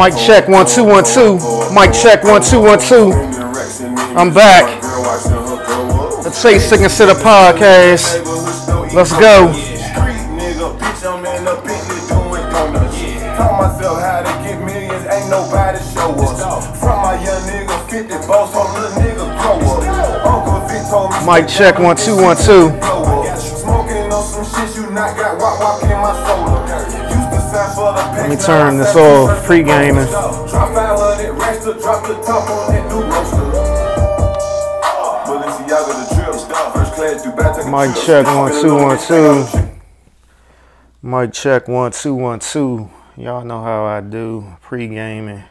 Mic check one two one two. Mic check one two one two. I'm back. The Taste to Consider podcast. Let's go. Mic check one two one two. Me turn this off. Pre-gaming. Mic check one two one two. Mic check one two one two. Y'all know how I do pre-gaming.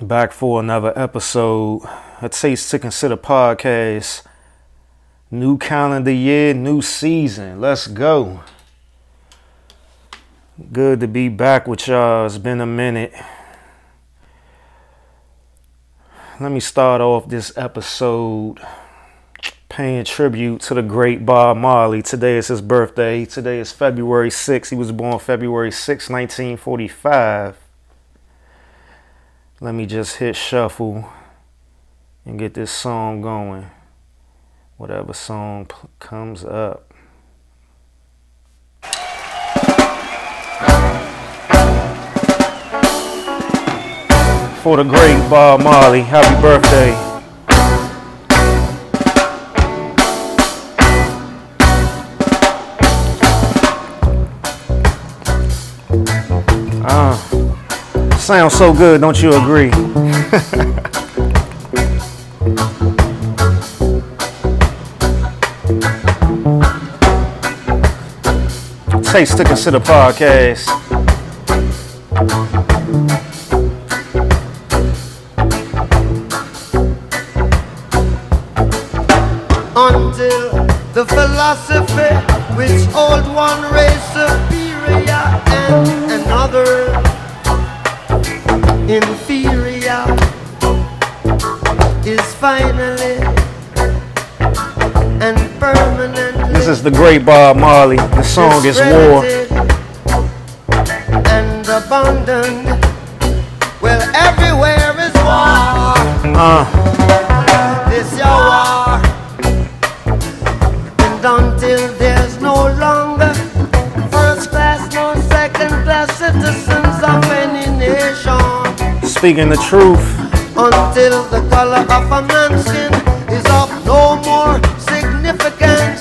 Back for another episode. A Taste to Consider podcast. New calendar year, new season. Let's go. Good to be back with y'all. It's been a minute. Let me start off this episode paying tribute to the great Bob Marley. Today is his birthday. Today is February 6th. He was born February 6, 1945. Let me just hit shuffle and get this song going. Whatever song p- comes up. For the great Bob Marley, happy birthday. Ah, sounds so good, don't you agree? Taste to Consider podcast. The philosophy which old one race superior and another inferior is finally and permanently This is the great Bob Marley. The song is War. and abandoned well everywhere is war Uh, speaking the truth. until the color of a man's skin is of no more significance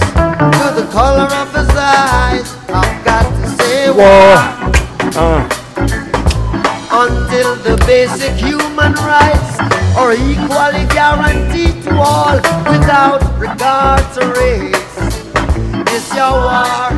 to the color of his eyes, I've got to say War. war Uh, until the basic human rights are equally guaranteed to all without regard to race. It's your war.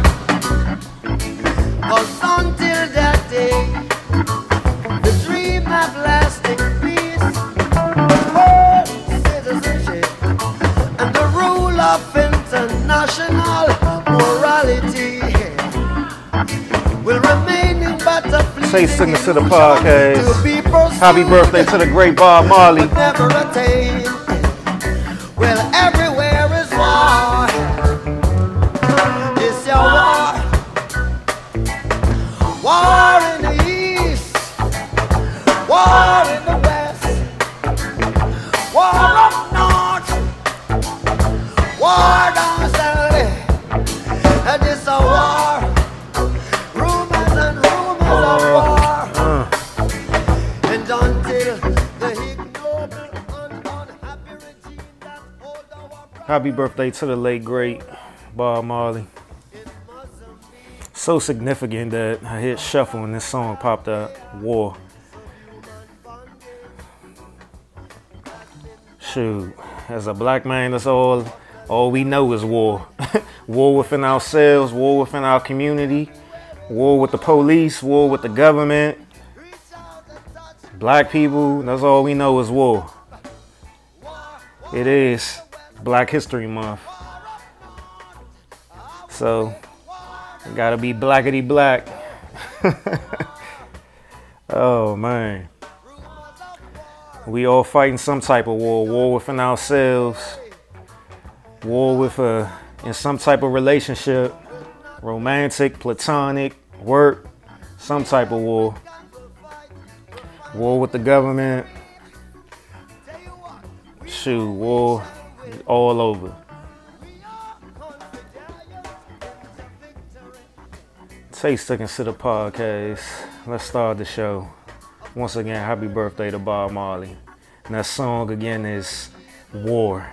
Say sing to the podcast. happy birthday to the great Bob Marley. Happy birthday to the late great Bob Marley. So significant that I hit shuffle and this song popped up. War. Shoot, as a black man, that's all. All we know is war. war within ourselves, war within our community, war with the police, war with the government. Black people, that's all we know is war. It is Black History Month. So, gotta be blackety black. oh man. We all fighting some type of war, war within ourselves, war with a in some type of relationship, romantic, platonic, work, some type of war. War with the government. Shoot, war all over. Take Taste to Consider podcast. Let's start the show. Once again, happy birthday to Bob Marley. And that song again is War.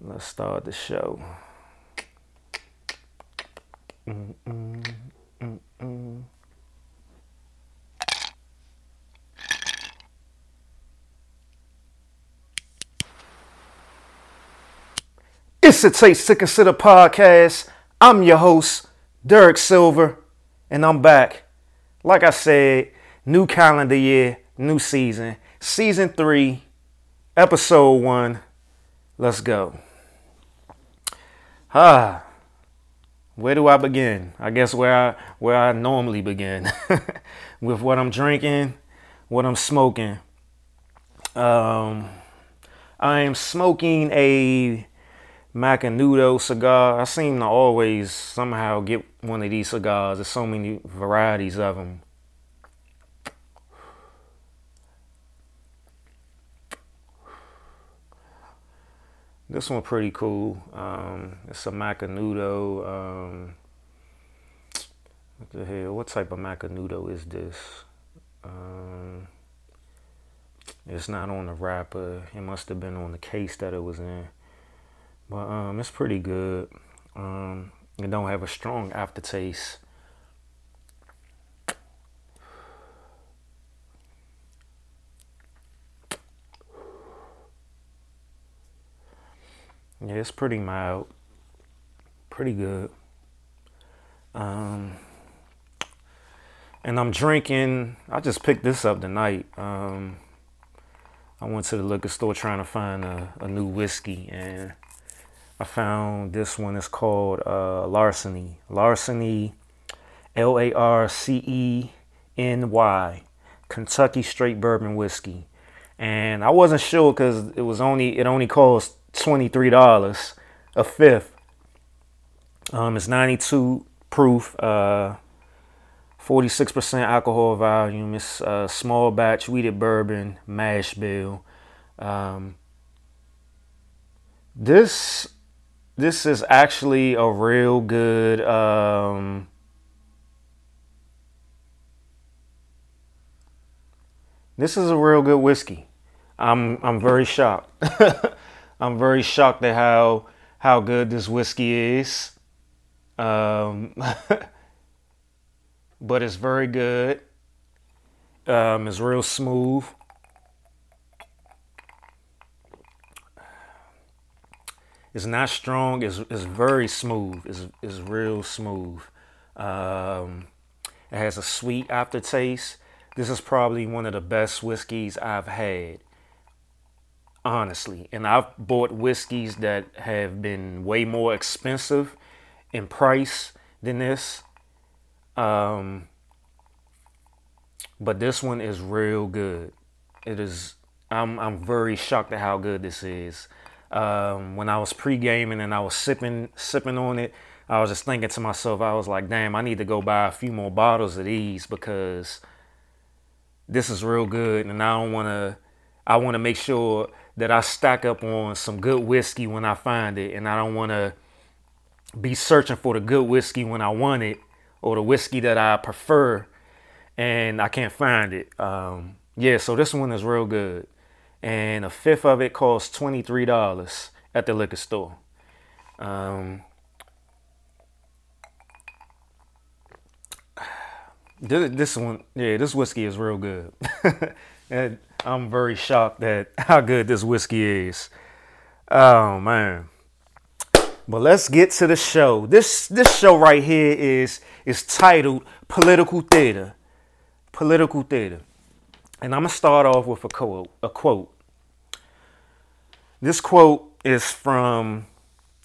Let's start the show. Mm-mm. It's a Taste to Consider podcast. I'm your host, Derek Silver, and I'm back. Like I said, new calendar year, new season, season three, episode one. Let's go. Ah, where do I begin? I guess where I where I normally begin, with what I'm drinking, what I'm smoking. Um, I am smoking a Macanudo cigar. I seem to always somehow get one of these cigars. There's so many varieties of them. This one pretty cool. Um, it's a Macanudo. Um, what the hell? What type of Macanudo is this? Um, it's not on the wrapper. It must have been on the case that it was in. But um, it's pretty good. Um, it don't have a strong aftertaste. Yeah, it's pretty mild. Pretty good. Um, and I'm drinking. I just picked this up tonight. Um, I went to the liquor store trying to find a, a new whiskey, and I found this one is called uh, Larceny. Larceny, L A R C E N Y, Kentucky Straight Bourbon Whiskey. And I wasn't sure because it was only it only cost twenty three dollars a fifth. Um, it's ninety two proof, uh, forty six percent alcohol volume. It's a small batch wheated bourbon mash bill. Um, this this is actually a real good um, this is a real good whiskey. I'm i'm very shocked. I'm very shocked at how how good this whiskey is. Um, but it's very good. Um, it's real smooth It's not strong. It's, it's very smooth. It's, it's real smooth. Um, it has a sweet aftertaste. This is probably one of the best whiskeys I've had, honestly. And I've bought whiskeys that have been way more expensive in price than this. Um, but this one is real good. It is. I'm I'm very shocked at how good this is um, when I was pre-gaming and I was sipping sipping on it, I was just thinking to myself, I was like, damn, I need to go buy a few more bottles of these because this is real good, and I don't want to. I want to make sure that I stack up on some good whiskey when I find it, and I don't want to be searching for the good whiskey when I want it or the whiskey that I prefer, and I can't find it. Um, yeah, so this one is real good and a fifth of it costs $23 at the liquor store. Um, this one, yeah, this whiskey is real good. and I'm very shocked at how good this whiskey is. Oh man. But let's get to the show. This this show right here is is titled Political Theater. Political Theater. And I'm gonna start off with a quote. A quote. This quote is from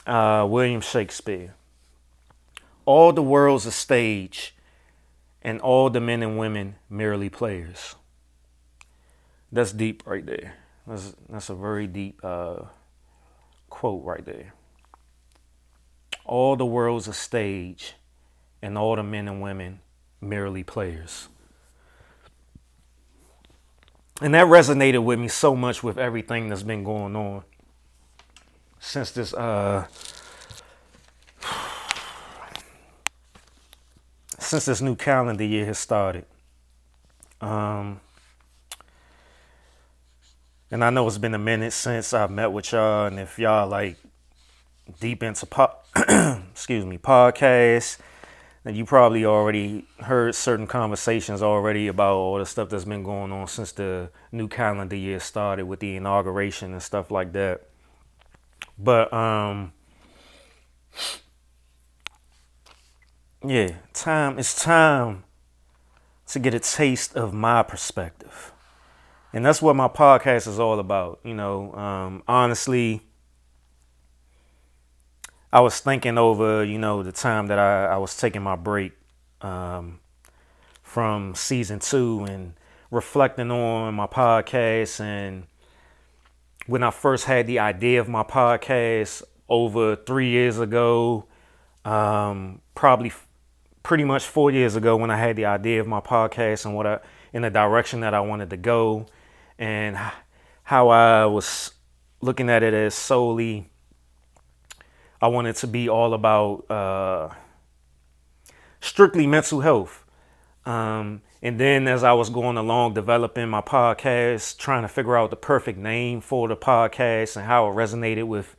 uh, William Shakespeare. All the world's a stage, and all the men and women merely players. That's deep right there. That's that's a very deep uh, quote right there. all the world's a stage, and all the men and women merely players. And that resonated with me so much with everything that's been going on since this uh since this new calendar year has started. Um and I know it's been a minute since I've met with y'all, and if y'all like deep into pop excuse me podcasts, then you probably already heard certain conversations already about all the stuff that's been going on since the new calendar year started with the inauguration and stuff like that. But um yeah, time it's time to get a taste of my perspective. And that's what my podcast is all about. You know, um, honestly, I was thinking over, you know, the time that I, I was taking my break um, from season two and reflecting on my podcast and when I first had the idea of my podcast over three years ago, um, probably f- pretty much four years ago when I had the idea of my podcast and what I in the direction that I wanted to go and how I was looking at it as solely I wanted to be all about uh, strictly mental health. Um, and then as I was going along developing my podcast, trying to figure out the perfect name for the podcast and how it resonated with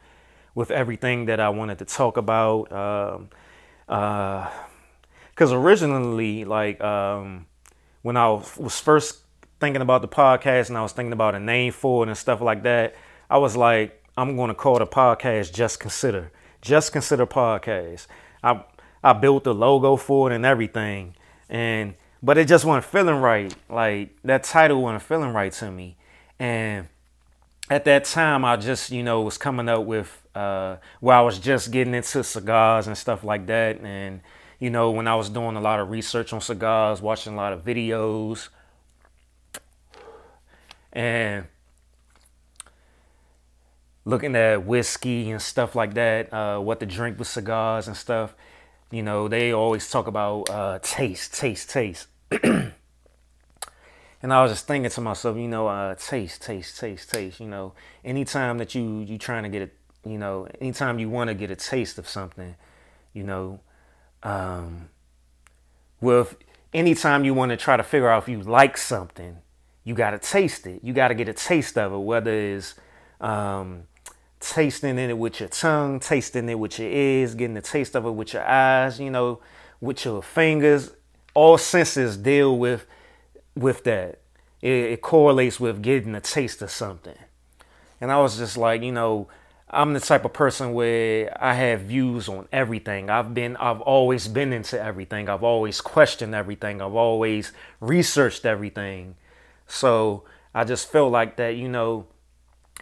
with everything that I wanted to talk about. Um, uh, because originally, like um, when I was first thinking about the podcast and I was thinking about a name for it and stuff like that, I was like, I'm going to call the podcast Just Consider. Just Consider Podcast. I I built the logo for it and everything, and but it just wasn't feeling right. Like that title wasn't feeling right to me, and at that time I just you know was coming up with uh, where I was just getting into cigars and stuff like that, and you know when I was doing a lot of research on cigars, watching a lot of videos, and looking at whiskey and stuff like that, uh, what to drink with cigars and stuff. You know, they always talk about uh, taste, taste, taste. and I was just thinking to myself, you know, uh, taste, taste, taste, taste. You know, anytime that you you trying to get a, you know, anytime you want to get a taste of something, you know, um, with anytime you want to try to figure out if you like something, you got to taste it. You got to get a taste of it, whether it's um, tasting in it with your tongue, tasting it with your ears, getting the taste of it with your eyes, you know, with your fingers. All senses deal with with that. It, it correlates with getting a taste of something. And I was just like, you know, I'm the type of person where I have views on everything. I've been I've always been into everything. I've always questioned everything. I've always researched everything. So I just felt like that, you know,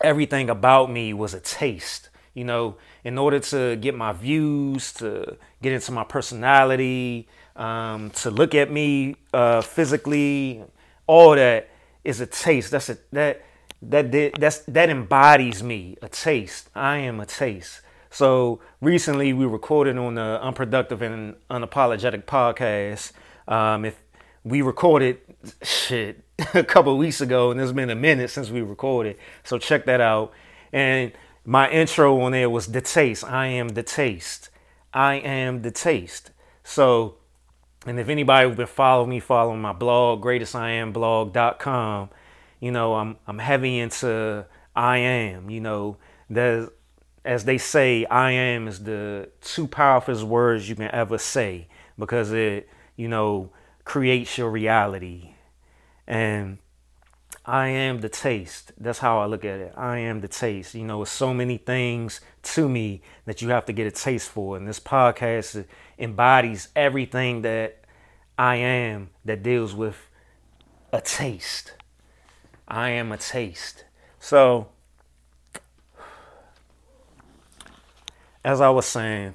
everything about me was a taste. You know, in order to get my views, to get into my personality, um, to look at me uh, physically, all that is a taste. That's a that that that's that embodies me. A taste. I am a taste. So recently we recorded on the Unproductive and Unapologetic podcast. Um, if we recorded shit a couple weeks ago, and it's been a minute since we recorded. So check that out. And my intro on there was the taste. I am the taste. I am the taste. So, and if anybody been following me, following my blog, greatestiamblog.com, you know, I'm I'm heavy into I am. You know, there's as they say, I am is the two powerful words you can ever say because it, you know, creates your reality. And I am the taste. That's how I look at it. I am the taste. You know, so many things to me that you have to get a taste for. And this podcast embodies everything that I am that deals with a taste. I am a taste. So, as I was saying,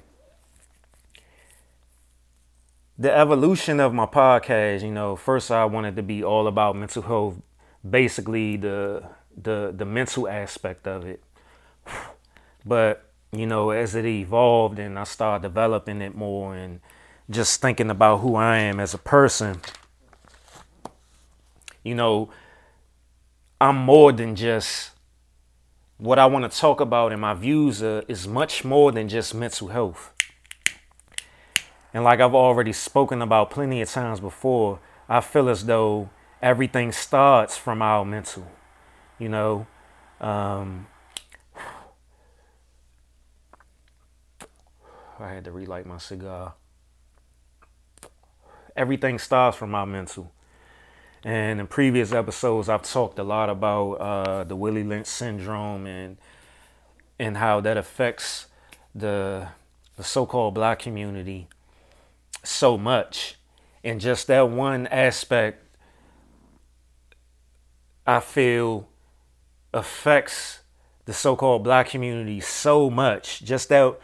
the evolution of my podcast, you know, first I wanted to be all about mental health, basically the the the mental aspect of it. But you know, as it evolved and I started developing it more and just thinking about who I am as a person, you know, I'm more than just what I want to talk about and my views uh, is much more than just mental health. And like I've already spoken about plenty of times before, I feel as though everything starts from our mental. You know, um, I had to relight my cigar. Everything starts from our mental. And in previous episodes, I've talked a lot about uh, the Willie Lynch syndrome and and how that affects the the so-called black community so much. And just that one aspect, I feel, affects the so-called black community so much. Just that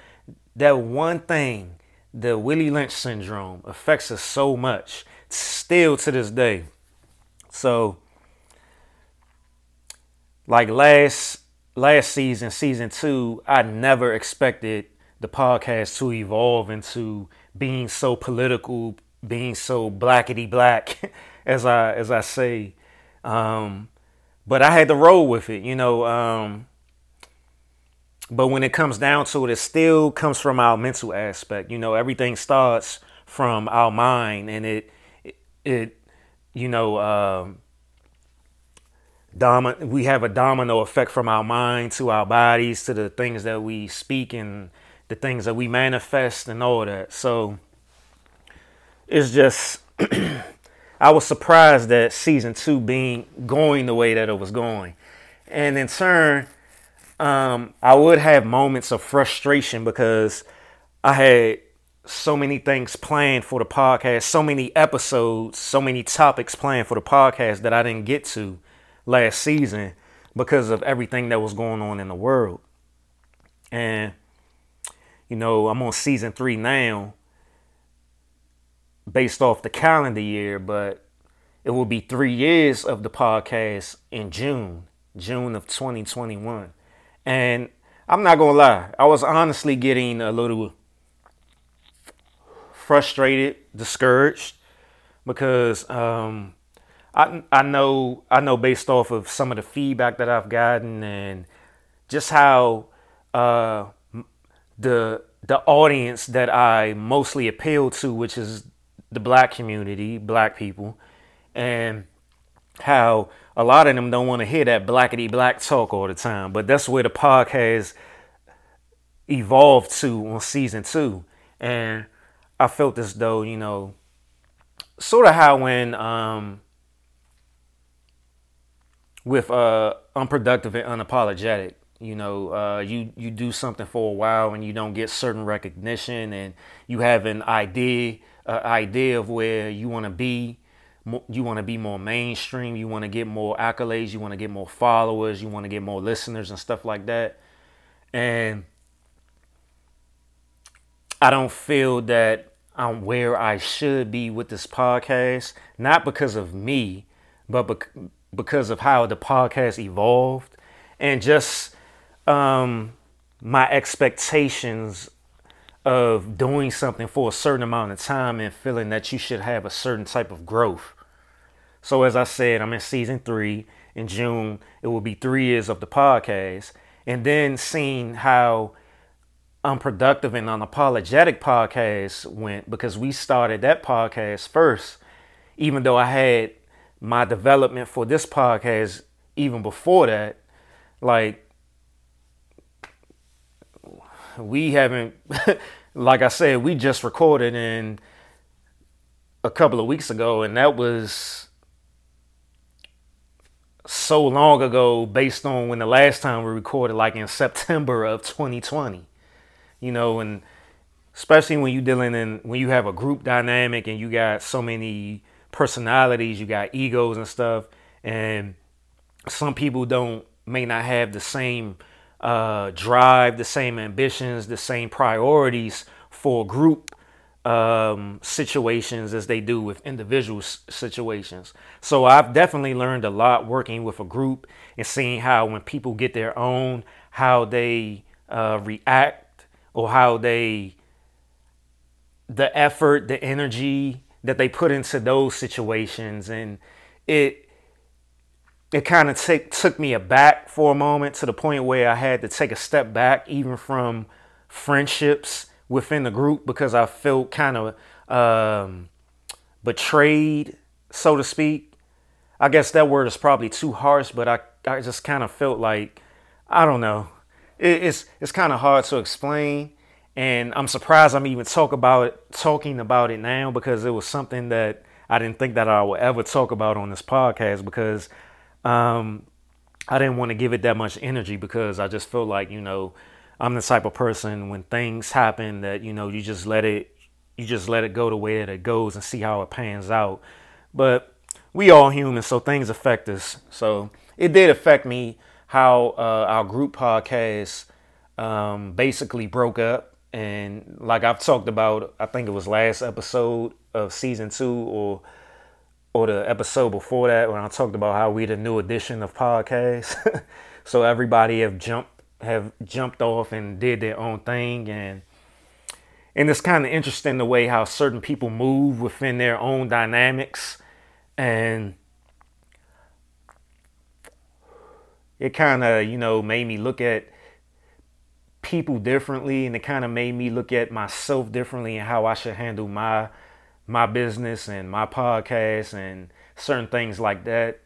that one thing, the Willie Lynch syndrome, affects us so much, still to this day. So, like last last season, season two, I never expected the podcast to evolve into being so political, being so blackety black, as I as I say. Um, but I had to roll with it, you know. Um, but when it comes down to it, it still comes from our mental aspect. You know, everything starts from our mind, and it, it, it you know, um, we have a domino effect from our mind to our bodies to the things that we speak and the things that we manifest and all that. So it's just, I was surprised that season two being going the way that it was going, and in turn um, I would have moments of frustration because I had so many things planned for the podcast, so many episodes, so many topics planned for the podcast that I didn't get to last season because of everything that was going on in the world. And, you know, I'm on season three now based off the calendar year, but it will be three years of the podcast in June, June of 2021. And I'm not gonna lie, I was honestly getting a little frustrated, discouraged, because um, I I know I know based off of some of the feedback that I've gotten and just how uh, the the audience that I mostly appeal to, which is the black community, black people, and how a lot of them don't want to hear that blackety black talk all the time. But that's where the podcast evolved to on season two. And I felt as though, you know, sort of how when um with uh unproductive and unapologetic, you know, uh you you do something for a while and you don't get certain recognition and you have an idea uh, idea of where you want to be you want to be more mainstream, you want to get more accolades, you want to get more followers, you want to get more listeners and stuff like that. And I don't feel that I'm where I should be with this podcast, not because of me, but because of how the podcast evolved and just um, my expectations of doing something for a certain amount of time and feeling that you should have a certain type of growth. So, as I said, I'm in season three. In June, it will be three years of the podcast. And then seeing how unproductive and unapologetic podcast went because we started that podcast first, even though I had my development for this podcast even before that. Like, we haven't like I said, we just recorded in a couple of weeks ago, and that was so long ago based on when the last time we recorded, like in September of 2020. You know, and especially when you're dealing in when you have a group dynamic and you got so many personalities, you got egos and stuff, and some people don't may not have the same uh, drive, the same ambitions, the same priorities for group um, situations as they do with individual situations. So I've definitely learned a lot working with a group and seeing how when people get their own, how they uh, react or how they the effort, the energy that they put into those situations and it it kind of take, took me aback for a moment to the point where I had to take a step back even from friendships within the group because I felt kind of um, betrayed, so to speak. I guess that word is probably too harsh, but I, I just kind of felt like, I don't know. It, it's it's kind of hard to explain. And I'm surprised I'm even talk about it, talking about it now because it was something that I didn't think that I would ever talk about on this podcast because um, I didn't want to give it that much energy because I just feel like, you know, I'm the type of person when things happen that, you know, you just let it you just let it go the way that it goes and see how it pans out. But we all human, so things affect us. So it did affect me how uh, our group podcast um, basically broke up. And like I've talked about, I think it was last episode of season two or or the episode before that when I talked about how we the new edition of podcasts. so everybody have jumped have jumped off and did their own thing. And and it's kind of interesting the way how certain people move within their own dynamics. And it kind of you know made me look at people differently. And it kind of made me look at myself differently and how I should handle my my business and my podcast and certain things like that.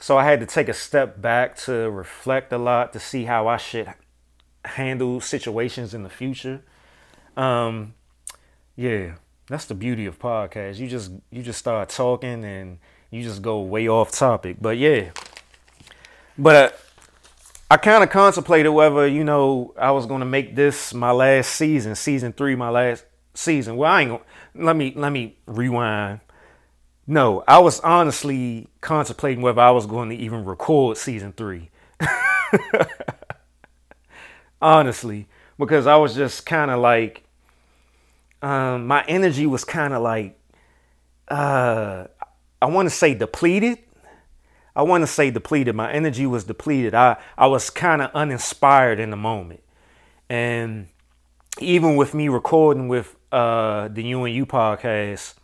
So I had to take a step back to reflect a lot to see how I should handle situations in the future. Um, yeah, that's the beauty of podcasts. You just you just start talking and you just go way off topic. But yeah, but uh, I kind of contemplated whether you know I was gonna make this my last season, season three, my last season. Well, I ain't gonna let me let me rewind. No, I was honestly contemplating whether I was going to even record season three. honestly, because I was just kind of like, um, my energy was kind of like, uh, I want to say depleted. I want to say depleted. My energy was depleted. I, I was kind of uninspired in the moment. And even with me recording with uh, the You podcast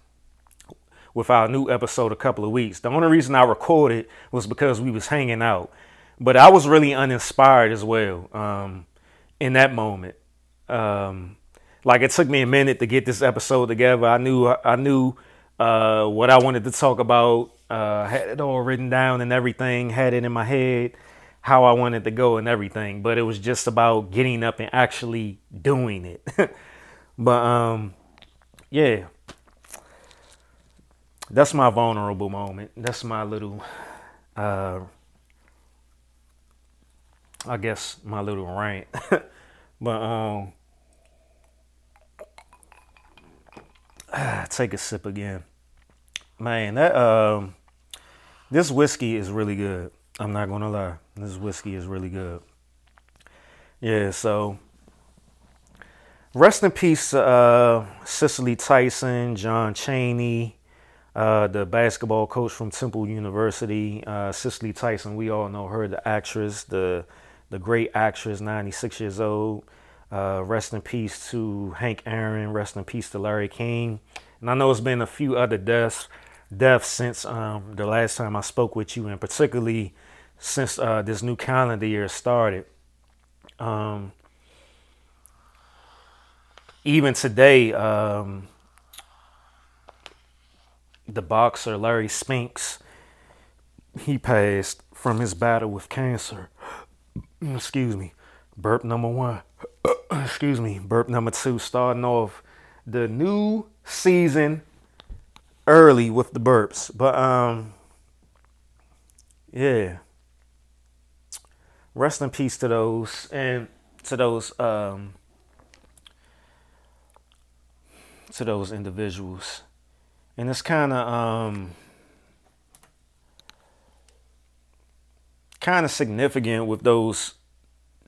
with our new episode a couple of weeks. The only reason I recorded was because we was hanging out, but I was really uninspired as well um, in that moment. Um, like it took me a minute to get this episode together. I knew I knew uh, what I wanted to talk about. Uh, had it all written down and everything. Had it in my head how I wanted to go and everything. But it was just about getting up and actually doing it. But um, yeah, that's my vulnerable moment. That's my little, uh, I guess my little rant. but um, take a sip again, man. That um, this whiskey is really good. I'm not gonna lie. This whiskey is really good. Yeah, so rest in peace, uh, Cicely Tyson, John Chaney, uh, the basketball coach from Temple University. Uh, Cicely Tyson, we all know her, the actress, the the great actress, 96 years old. Uh, rest in peace to Hank Aaron. Rest in peace to Larry King. And I know it's been a few other deaths, deaths since um, the last time I spoke with you, and particularly since uh, this new calendar year started. Um, even today, um, the boxer Larry Spinks, he passed from his battle with cancer. Excuse me. Burp number one. Excuse me. Burp number two. Starting off the new season early with the burps. But um yeah. Rest in peace to those and to those um to those individuals. And it's kind of um, kind of significant with those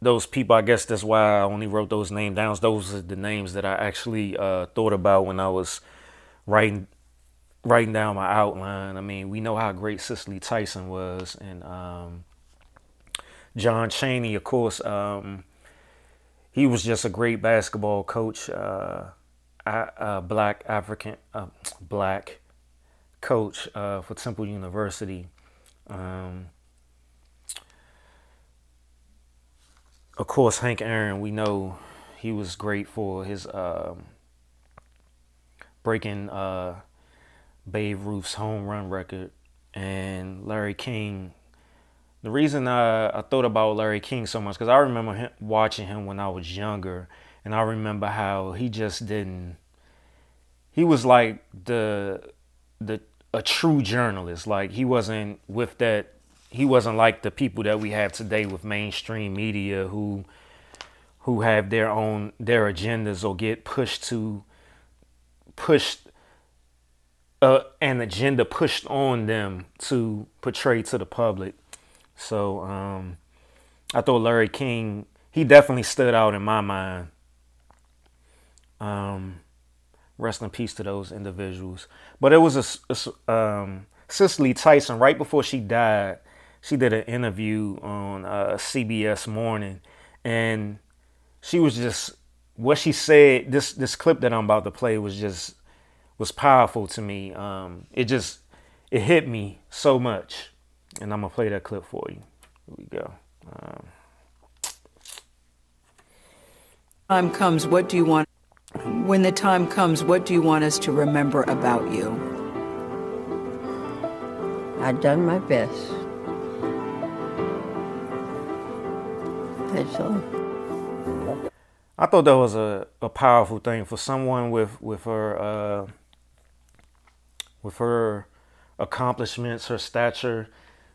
those people. I guess that's why I only wrote those names down. Those are the names that I actually uh, thought about when I was writing writing down my outline. I mean, we know how great Cicely Tyson was, and um, John Chaney, of course. Um, he was just a great basketball coach. Uh, uh, black African, uh, black coach uh, for Temple University. Um, of course, Hank Aaron, we know he was great for his um, breaking uh, Babe Ruth's home run record. And Larry King, the reason I, I thought about Larry King so much, because I remember him, watching him when I was younger, and I remember how he just didn't, he was like the, the, a true journalist. Like he wasn't with that he wasn't like the people that we have today with mainstream media who who have their own their agendas or get pushed to pushed uh, an agenda pushed on them to portray to the public. So um, I thought Larry King he definitely stood out in my mind. Um, rest in peace to those individuals. But it was a, a um, Cicely Tyson right before she died she did an interview on uh, CBS Morning, and she was just what she said. This this clip that I'm about to play was just was powerful to me. Um, it just it hit me so much, and I'm gonna play that clip for you. Here we go. Um, time comes, what do you want? When the time comes, what do you want us to remember about you? I've done my best. That's all. I thought that was a, a powerful thing for someone with with her uh, with her accomplishments, her stature.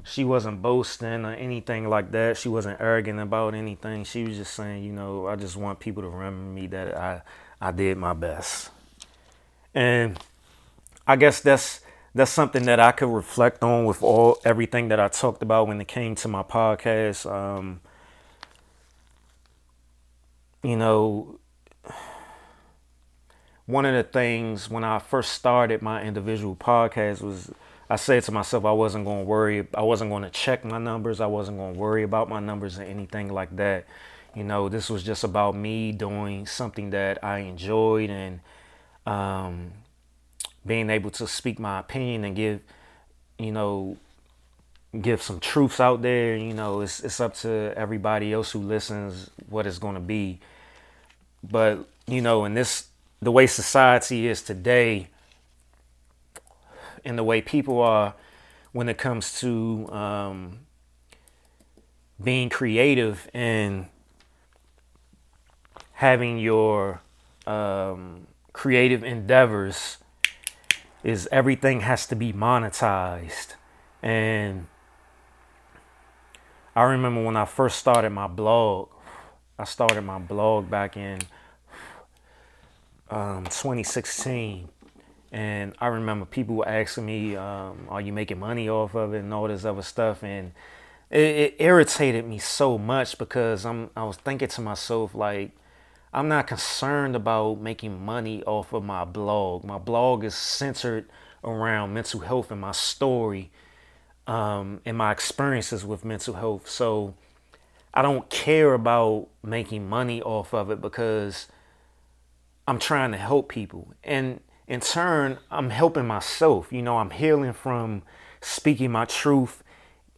She wasn't boasting or anything like that. She wasn't arrogant about anything. She was just saying, you know, I just want people to remember me that I I did my best. And I guess that's that's something that I could reflect on with all everything that I talked about when it came to my podcast. Um, you know, one of the things when I first started my individual podcast was I said to myself I wasn't going to worry, I wasn't going to check my numbers, I wasn't going to worry about my numbers or anything like that. You know, this was just about me doing something that I enjoyed and um, being able to speak my opinion and give, you know, give some truths out there. You know, it's it's up to everybody else who listens what it's going to be. But you know, in this the way society is today, and the way people are when it comes to um, being creative and having your um, creative endeavors is everything has to be monetized and i remember when i first started my blog I started my blog back in um, 2016, and I remember people were asking me, um, "Are you making money off of it?" and all this other stuff, and it, it irritated me so much because I'm I was thinking to myself like. I'm not concerned about making money off of my blog. My blog is centered around mental health and my story um, and my experiences with mental health. So I don't care about making money off of it because I'm trying to help people. And in turn, I'm helping myself. You know, I'm healing from speaking my truth,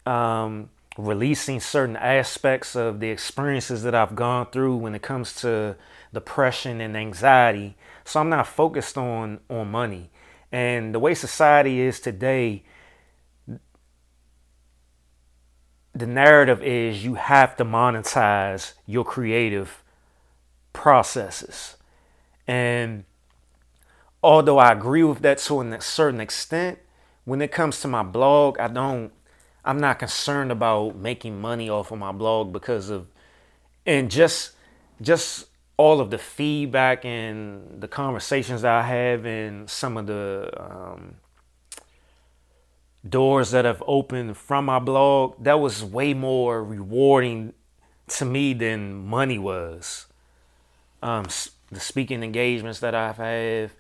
um, releasing certain aspects of the experiences that I've gone through when it comes to depression and anxiety. So I'm not focused on on money. And the way society is today, the narrative is you have to monetize your creative processes. And although I agree with that to a certain extent, when it comes to my blog, I don't I'm not concerned about making money off of my blog because of and just just all of the feedback and the conversations I have and some of the um, doors that have opened from my blog, that was way more rewarding to me than money was. Um, the speaking engagements that I've had,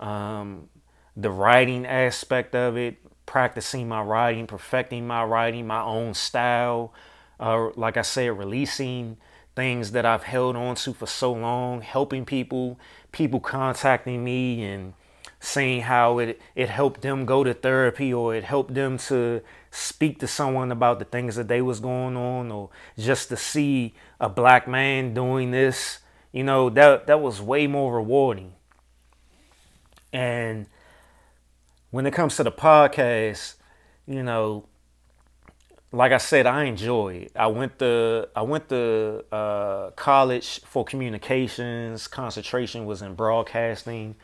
um, the writing aspect of it, practicing my writing, perfecting my writing, my own style. Uh, like I said, releasing things that I've held on to for so long, helping people, people contacting me and saying how it it helped them go to therapy or it helped them to speak to someone about the things that they was going on or just to see a black man doing this, you know, that that was way more rewarding. And when it comes to the podcast, you know, like I said, I enjoy it. I went to I went to uh, college for communications. Concentration was in broadcasting.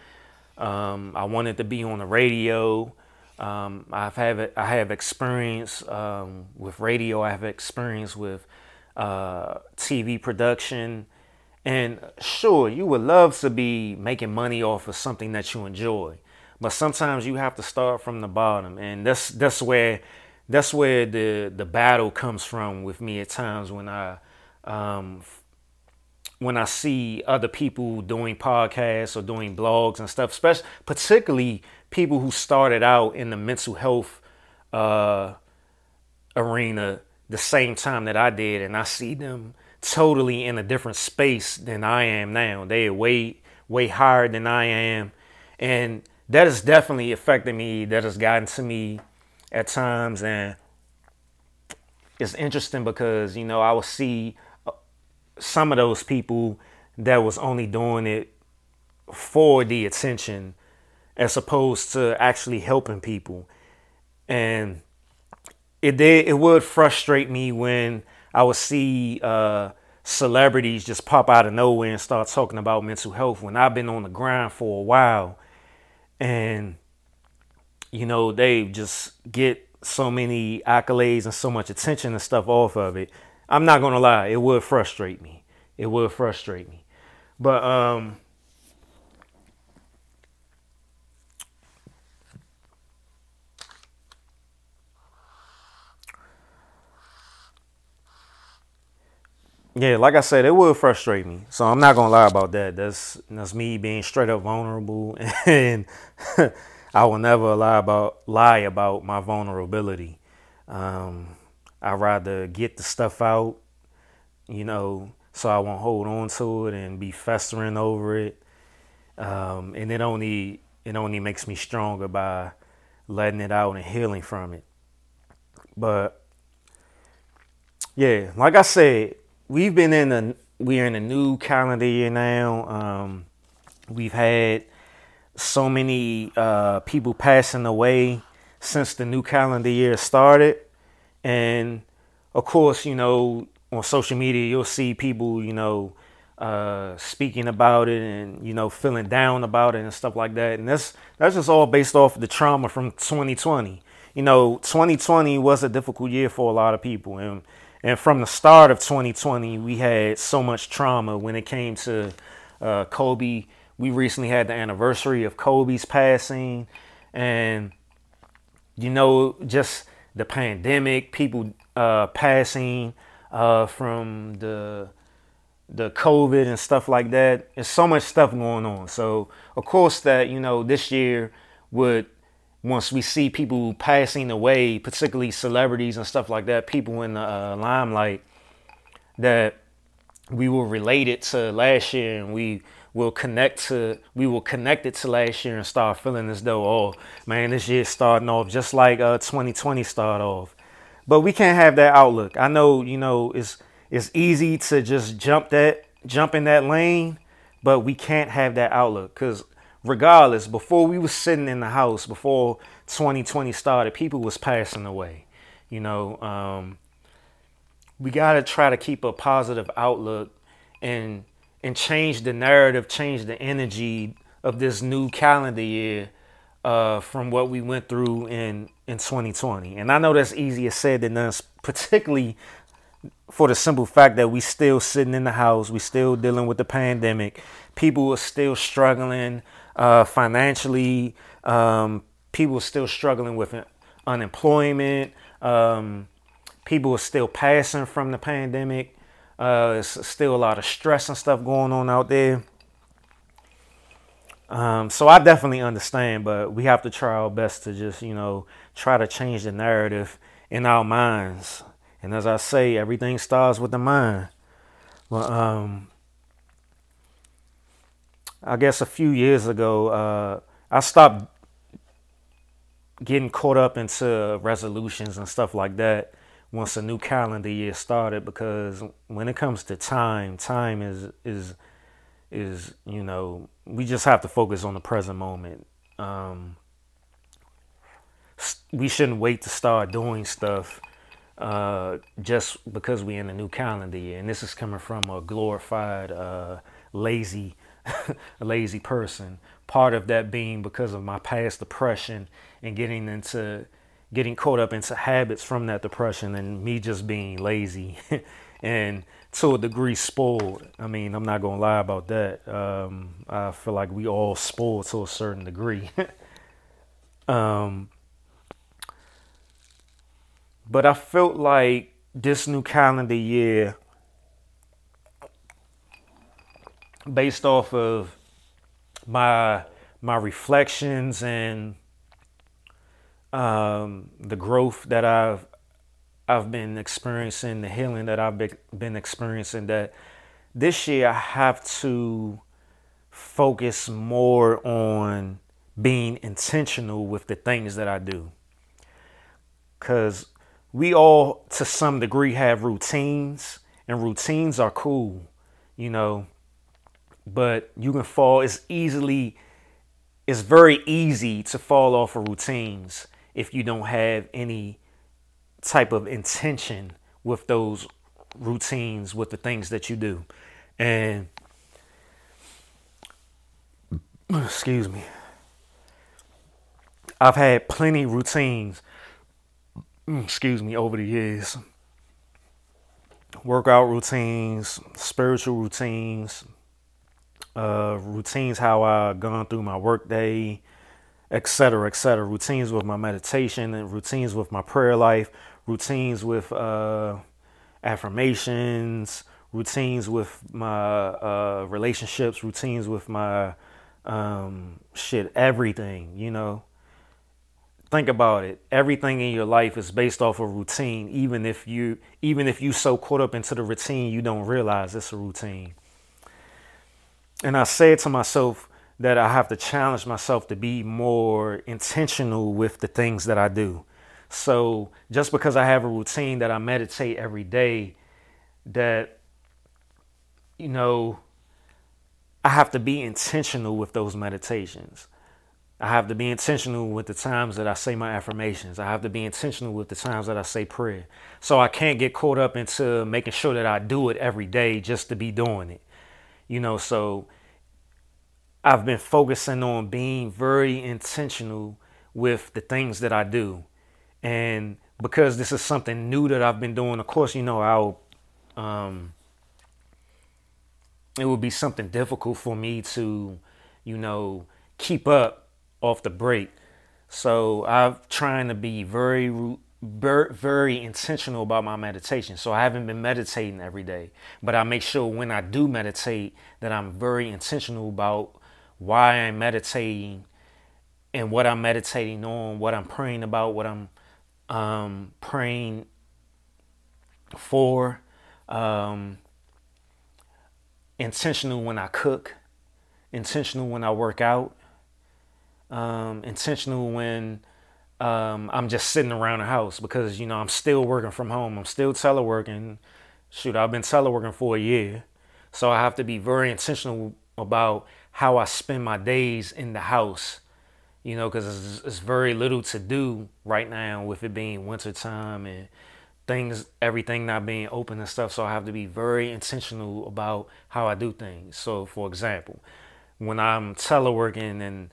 Um, I wanted to be on the radio. Um, I've have I have experience um, with radio. I have experience with uh, TV production, and sure, you would love to be making money off of something that you enjoy, but sometimes you have to start from the bottom, and that's that's where that's where the the battle comes from with me at times when I um, when I see other people doing podcasts or doing blogs and stuff, especially particularly people who started out in the mental health uh, arena the same time that I did, and I see them totally in a different space than I am now. They are way way higher than I am, and that has definitely affected me. That has gotten to me at times and it's interesting because you know I will see uh, some of those people that was only doing it for the attention as opposed to actually helping people and it did it would frustrate me when I would see uh, celebrities just pop out of nowhere and start talking about mental health when I've been on the grind for a while and you know, they just get so many accolades and so much attention and stuff off of it. I'm not gonna lie, it would frustrate me. It would frustrate me. But um Yeah, like I said, it will frustrate me. So I'm not gonna lie about that. That's that's me being straight up vulnerable and I will never lie about lie about my vulnerability. Um, I rather get the stuff out, you know, so I won't hold on to it and be festering over it. Um, and it only it only makes me stronger by letting it out and healing from it. But yeah, like I said, we've been in a we're in a new calendar year now. Um, we've had so many uh, people passing away since the new calendar year started. And of course, you know, on social media, you'll see people, you know, uh, speaking about it and, you know, feeling down about it and stuff like that. And that's, that's just all based off the trauma from 2020. You know, 2020 was a difficult year for a lot of people. And, and from the start of 2020, we had so much trauma when it came to uh, Kobe we recently had the anniversary of Kobe's passing, and you know, just the pandemic, people uh, passing uh, from the the COVID and stuff like that. There's so much stuff going on. So of course that you know this year would once we see people passing away, particularly celebrities and stuff like that, people in the uh, limelight, that we will relate it to last year and we will connect to we will connect it to last year and start feeling as though oh man this year's starting off just like uh 2020 started off. But we can't have that outlook. I know you know it's it's easy to just jump that jump in that lane but we can't have that outlook because regardless before we was sitting in the house before 2020 started people was passing away you know um, we got to try to keep a positive outlook and and change the narrative, change the energy of this new calendar year uh, from what we went through in in 2020. And I know that's easier said than done, particularly for the simple fact that we still sitting in the house, we still dealing with the pandemic. People are still struggling uh, financially. Um, people still struggling with unemployment. Um, people are still passing from the pandemic. Uh, it's still a lot of stress and stuff going on out there. Um, so I definitely understand, but we have to try our best to just, you know, try to change the narrative in our minds. And as I say, everything starts with the mind. Well, um, I guess a few years ago, uh, I stopped getting caught up into resolutions and stuff like that once a new calendar year started because when it comes to time, time is is is you know we just have to focus on the present moment. Um, we shouldn't wait to start doing stuff uh, just because we're in a new calendar year. And this is coming from a glorified, uh, lazy, lazy person. Part of that being because of my past depression and getting into getting caught up into habits from that depression and me just being lazy and to a degree spoiled. I mean, I'm not gonna lie about that. Um, I feel like we all spoiled to a certain degree. um, but I felt like this new calendar year, based off of my my reflections and um, the growth that I've I've been experiencing, the healing that I've been experiencing, that this year I have to focus more on being intentional with the things that I do. Because we all, to some degree, have routines, and routines are cool, you know, but you can fall, it's easily, it's very easy to fall off of routines if you don't have any type of intention with those routines, with the things that you do. And excuse me. I've had plenty routines, excuse me, over the years. Workout routines, spiritual routines, uh, routines how I gone through my workday, etc., etc. Routines with my meditation and routines with my prayer life, routines with uh, affirmations, routines with my uh, relationships, routines with my um, shit, everything, you know. Think about it. Everything in your life is based off a routine, even if you even if you so caught up into the routine you don't realize it's a routine. And I said to myself that I have to challenge myself to be more intentional with the things that I do. So just because I have a routine that I meditate every day, that, you know, I have to be intentional with those meditations. I have to be intentional with the times that I say my affirmations. I have to be intentional with the times that I say prayer. So I can't get caught up into making sure that I do it every day just to be doing it. You know, so I've been focusing on being very intentional with the things that I do. And because this is something new that I've been doing, of course, you know, I'll, um, it would be something difficult for me to, you know, keep up off the break. So I'm trying to be very, very, very intentional about my meditation. So I haven't been meditating every day, but I make sure when I do meditate that I'm very intentional about why I'm meditating and what I'm meditating on, what I'm praying about, what I'm um, praying for, um, intentional when I cook, intentional when I work out, um, intentional when um, I'm just sitting around the house because you know I'm still working from home. I'm still teleworking. Shoot, I've been teleworking for a year, so I have to be very intentional about how I spend my days in the house you know, because it's, it's, very little to do right now with it being wintertime and things, everything not being open and stuff. So I have to be very intentional about how I do things. So, for example, when I'm teleworking and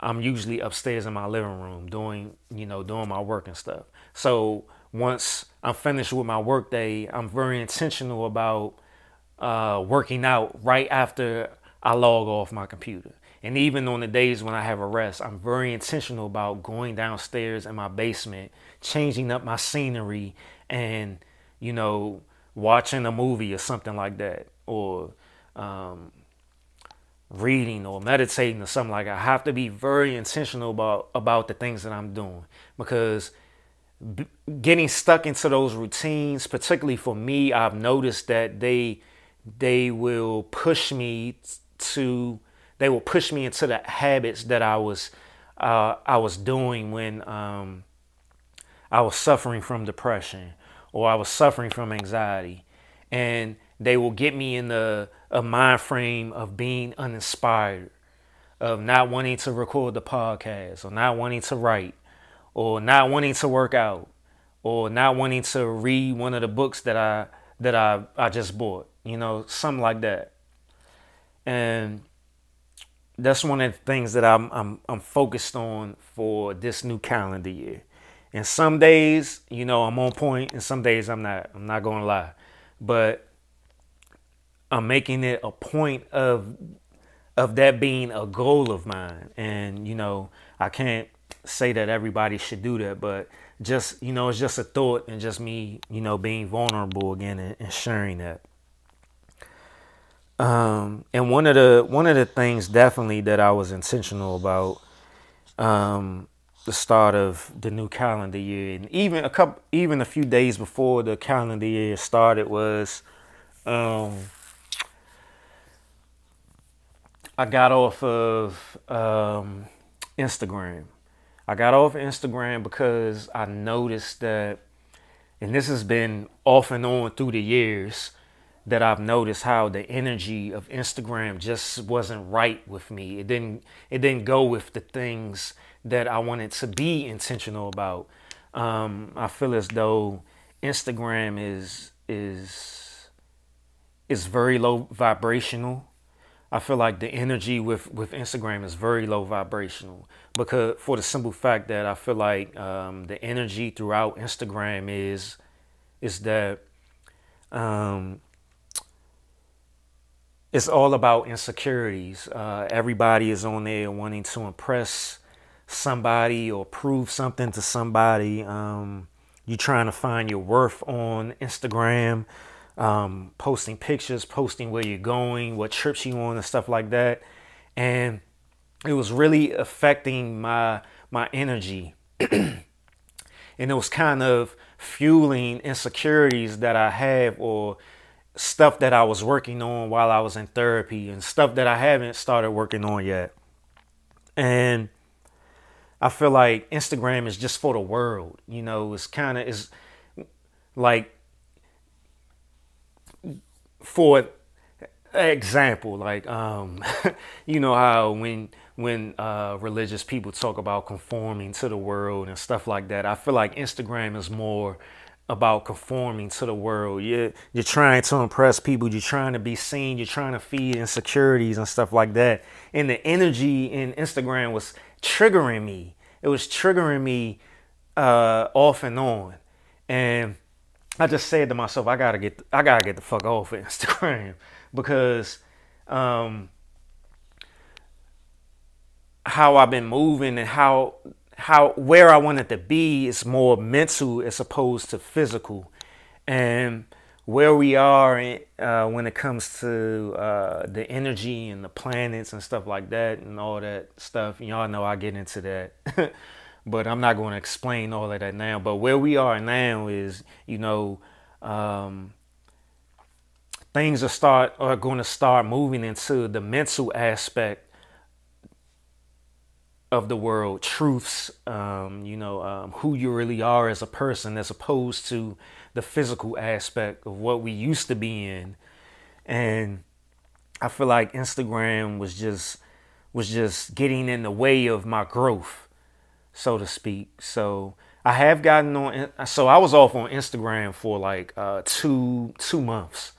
I'm usually upstairs in my living room doing, you know, doing my work and stuff. So once I'm finished with my work day, I'm very intentional about uh, working out right after I log off my computer. And even on the days when I have a rest, I'm very intentional about going downstairs in my basement, changing up my scenery, and, you know, watching a movie or something like that, or um, reading or meditating or something like that. I have to be very intentional about, about the things that I'm doing because b- getting stuck into those routines, particularly for me, I've noticed that they they will push me to they will push me into the habits that I was uh, I was doing when um, I was suffering from depression or I was suffering from anxiety, and they will get me in the a mind frame of being uninspired, of not wanting to record the podcast or not wanting to write or not wanting to work out or not wanting to read one of the books that I that I, I just bought, you know, something like that. And that's one of the things that I'm I'm I'm focused on for this new calendar year. And some days, you know, I'm on point, and some days I'm not. I'm not gonna lie, but I'm making it a point of of that being a goal of mine. And you know, I can't say that everybody should do that, but just you know, it's just a thought, and just me, you know, being vulnerable again and, and sharing that. Um, and one of the one of the things definitely that I was intentional about um, the start of the new calendar year, and even a couple, even a few days before the calendar year started, was um, I got off of um, Instagram. I got off Instagram because I noticed that, and this has been off and on through the years that I've noticed how the energy of Instagram just wasn't right with me. It didn't it didn't go with the things that I wanted to be intentional about. Um, I feel as though Instagram is is is very low vibrational. I feel like the energy with, with Instagram is very low vibrational because for the simple fact that I feel like um, the energy throughout Instagram is is that um, it's all about insecurities. Uh, everybody is on there wanting to impress somebody or prove something to somebody. Um, you're trying to find your worth on Instagram, um, posting pictures, posting where you're going, what trips you on, and stuff like that. And it was really affecting my my energy, and it was kind of fueling insecurities that I have or stuff that I was working on while I was in therapy and stuff that I haven't started working on yet. And I feel like Instagram is just for the world. You know, it's kind of is like for example, like um, you know how when when uh, religious people talk about conforming to the world and stuff like that, I feel like Instagram is more about conforming to the world. You're you're trying to impress people. You're trying to be seen. You're trying to feed insecurities and stuff like that. And the energy in Instagram was triggering me. It was triggering me uh, off and on. And I just said to myself, I gotta get I gotta get the fuck off of Instagram because um, how I've been moving and how how where I wanted to be is more mental as opposed to physical, and where we are uh, when it comes to uh, the energy and the planets and stuff like that and all that stuff. Y'all know I get into that, but I'm not going to explain all of that now. But where we are now is, you know, um, things are start are going to start moving into the mental aspect of the world, truths, um, you know, um, who you really are as a person, as opposed to the physical aspect of what we used to be in. And I feel like Instagram was just was just getting in the way of my growth, so to speak. So I have gotten on. So I was off on Instagram for like uh, two two months,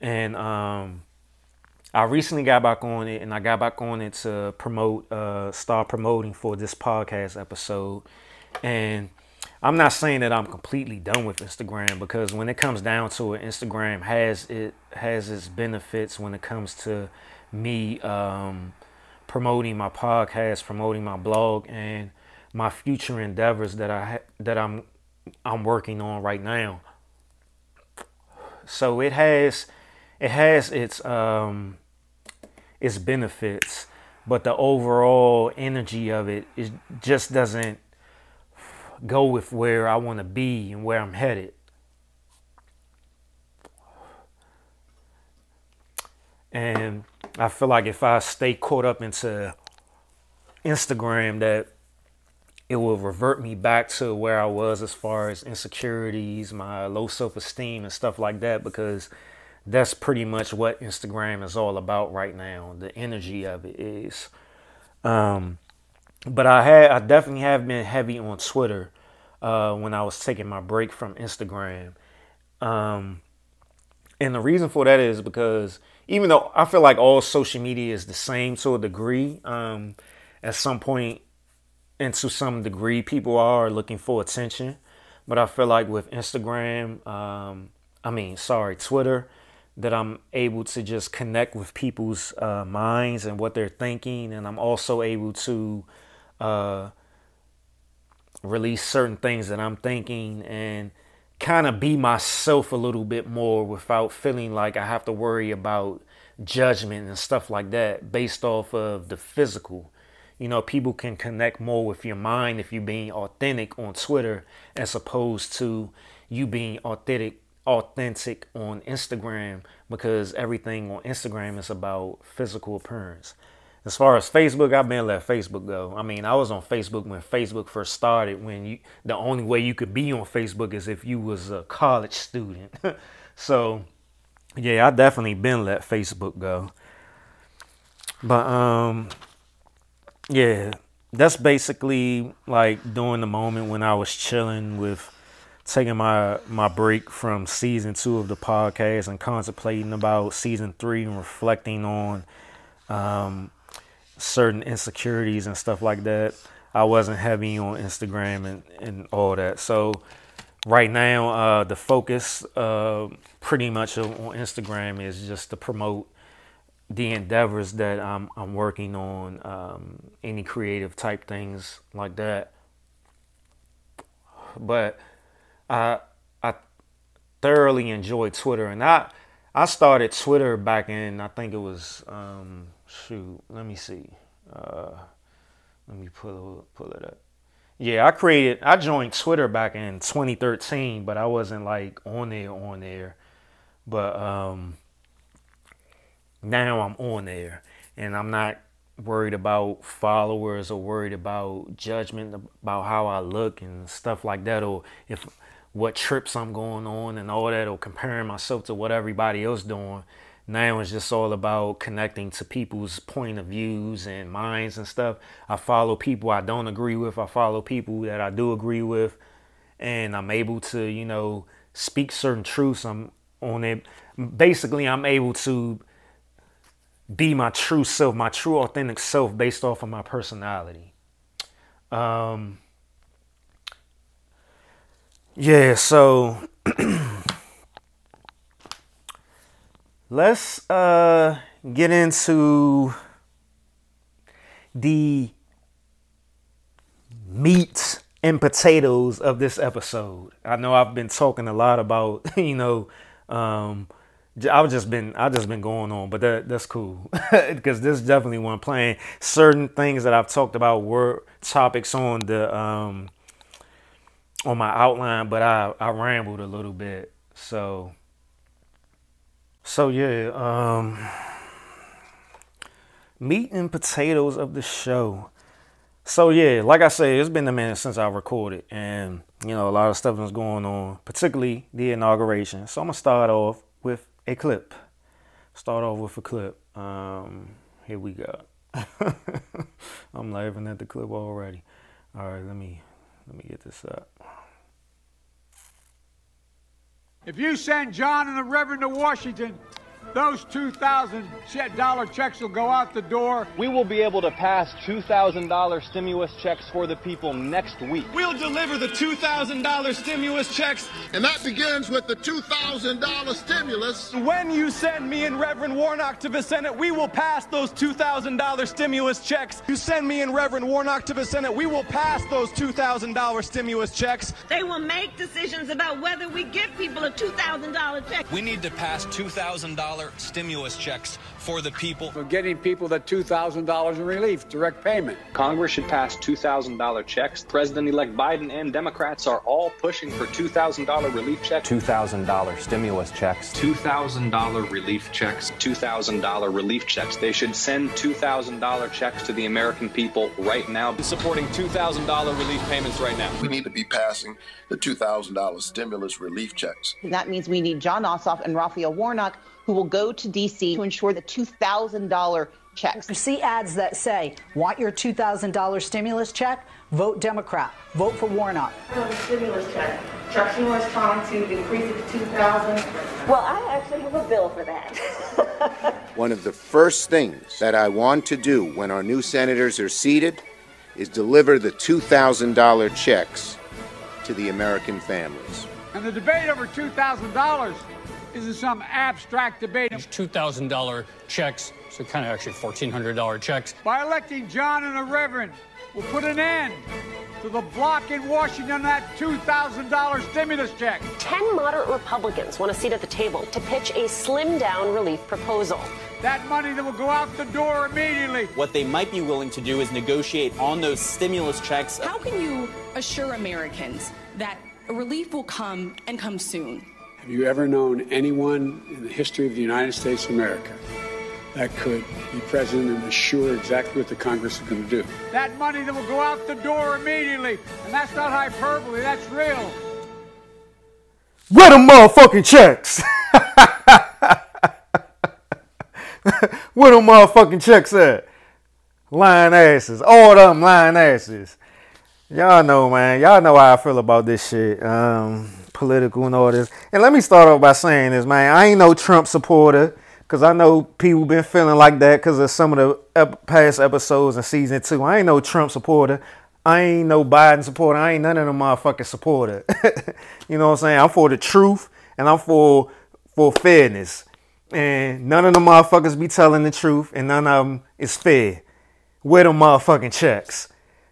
and um, I recently got back on it and I got back on it to promote, uh, start promoting for this podcast episode. And I'm not saying that I'm completely done with Instagram because when it comes down to it, Instagram has it has its benefits when it comes to me um, promoting my podcast, promoting my blog, and my future endeavors that I ha- that I'm I'm working on right now. So it has it has its um, its benefits, but the overall energy of it is just doesn't go with where I want to be and where I'm headed. And I feel like if I stay caught up into Instagram, that it will revert me back to where I was as far as insecurities, my low self esteem, and stuff like that, because that's pretty much what Instagram is all about right now. The energy of it is. Um, but I had, I definitely have been heavy on Twitter uh, when I was taking my break from Instagram. Um, and the reason for that is because even though I feel like all social media is the same to a degree, um, at some point and to some degree, people are looking for attention. But I feel like with Instagram, um, I mean, sorry, Twitter, that I'm able to just connect with people's uh, minds and what they're thinking, and I'm also able to uh, release certain things that I'm thinking and kind of be myself a little bit more without feeling like I have to worry about judgment and stuff like that based off of the physical. You know, people can connect more with your mind if you're being authentic on Twitter as opposed to you being authentic authentic on Instagram because everything on Instagram is about physical appearance. As far as Facebook, I've been let Facebook go. I mean, I was on Facebook when Facebook first started. When you, the only way you could be on Facebook is if you was a college student. so, yeah, I definitely been let Facebook go. But um, yeah, that's basically like during the moment when I was chilling with taking my my break from season two of the podcast and contemplating about season three and reflecting on um, certain insecurities and stuff like that. I wasn't heavy on Instagram and, and all that. So right now, uh, the focus uh, pretty much on Instagram is just to promote the endeavors that I'm, I'm working on, um, any creative type things like that. But I I thoroughly enjoy Twitter, and I I started Twitter back in I think it was um, shoot, let me see. Uh, let me pull pull it up. Yeah, I created I joined Twitter back in 2013, but I wasn't like on there on there. But um now I'm on there and I'm not worried about followers or worried about judgment about how I look and stuff like that or if what trips I'm going on and all that or comparing myself to what everybody else doing now it's just all about connecting to people's point of views and minds and stuff. I follow people I don't agree with. I follow people that I do agree with, and I'm able to, you know, speak certain truths. I'm on it. Basically, I'm able to be my true self, my true authentic self, based off of my personality. Um, yeah, so let's uh, get into the meat and potatoes of this episode. I know I've been talking a lot about, you know, um, I've just been I've just been going on, but that that's cool. Because this definitely one playing. Certain things that I've talked about were topics on the um on my outline, but I I rambled a little bit, so so yeah, um, meat and potatoes of the show. So yeah, like I said, it's been a minute since I recorded, and you know a lot of stuff is going on, particularly the inauguration. So I'm gonna start off with a clip. Start off with a clip. Um, here we go. I'm laughing at the clip already. All right, let me let me get this up. If you send Jon and the Reverend to Washington, those $2,000 checks will go out the door. We will be able to pass $2,000 stimulus checks for the people next week. We'll deliver the $2,000 stimulus checks. And that begins with the $2,000 stimulus. When you send me and Reverend Warnock to the Senate, we will pass those $2,000 stimulus checks. You send me and Reverend Warnock to the Senate, we will pass those $2,000 stimulus checks. They will make decisions about whether we give people a $2,000 check. We need to pass $2,000 $2,000 stimulus checks for the people. For getting people that $2,000 in relief, direct payment. Congress should pass $2,000 checks. President elect Biden and Democrats are all pushing for $2,000 relief checks. $2,000 stimulus checks. $2,000 relief checks. $2,000 relief checks. They should send $2,000 checks to the American people right now. Supporting $2,000 relief payments right now. We need to be passing the $2,000 stimulus relief checks. That means we need Jon Ossoff and Raphael Warnock, who will go to D.C. to ensure the $2,000 checks. You see ads that say, want your $2,000 stimulus check? Vote Democrat. Vote for Warnock. the stimulus check. Chuck Schumer is trying to increase it to 2000 Well, I actually have a bill for that. One of the first things that I want to do when our new senators are seated is deliver the $2,000 checks to the American families. And the debate over $2,000 isn't some abstract debate. $2,000 checks, so kind of actually $1,400 checks. By electing Jon and the Reverend, we'll put an end to the block in Washington that $2,000 stimulus check. Ten moderate Republicans want a seat at the table to pitch a slim down relief proposal. That money that will go out the door immediately. What they might be willing to do is negotiate on those stimulus checks. How can you assure Americans that relief will come and come soon? Have you ever known anyone in the history of the United States of America that could be president and assure exactly what the Congress is going to do? That money that will go out the door immediately. And that's not hyperbole, that's real. Where the motherfucking checks? Where the motherfucking checks at? Lying asses. All them lying asses. Y'all know, man. Y'all know how I feel about this shit. Um, political and all this. And let me start off by saying this, man. I ain't no Trump supporter because I know people been feeling like that because of some of the ep- past episodes in season two. I ain't no Trump supporter. I ain't no Biden supporter. I ain't none of them motherfucking supporter. you know what I'm saying? I'm for the truth and I'm for for fairness. And none of them motherfuckers be telling the truth and none of them is fair. Where the motherfucking checks?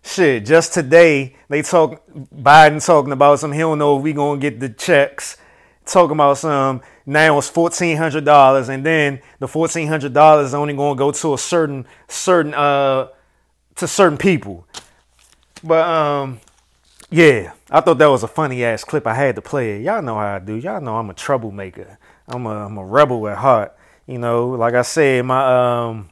Shit, just today they talk Biden talking about some he don't know if we gonna get the checks. Talking about some now it's fourteen hundred dollars and then the fourteen hundred dollars is only gonna go to a certain certain uh to certain people. But um yeah, I thought that was a funny ass clip. I had to play it. Y'all know how I do. Y'all know I'm a troublemaker. I'm a I'm a rebel at heart. You know, like I said, my um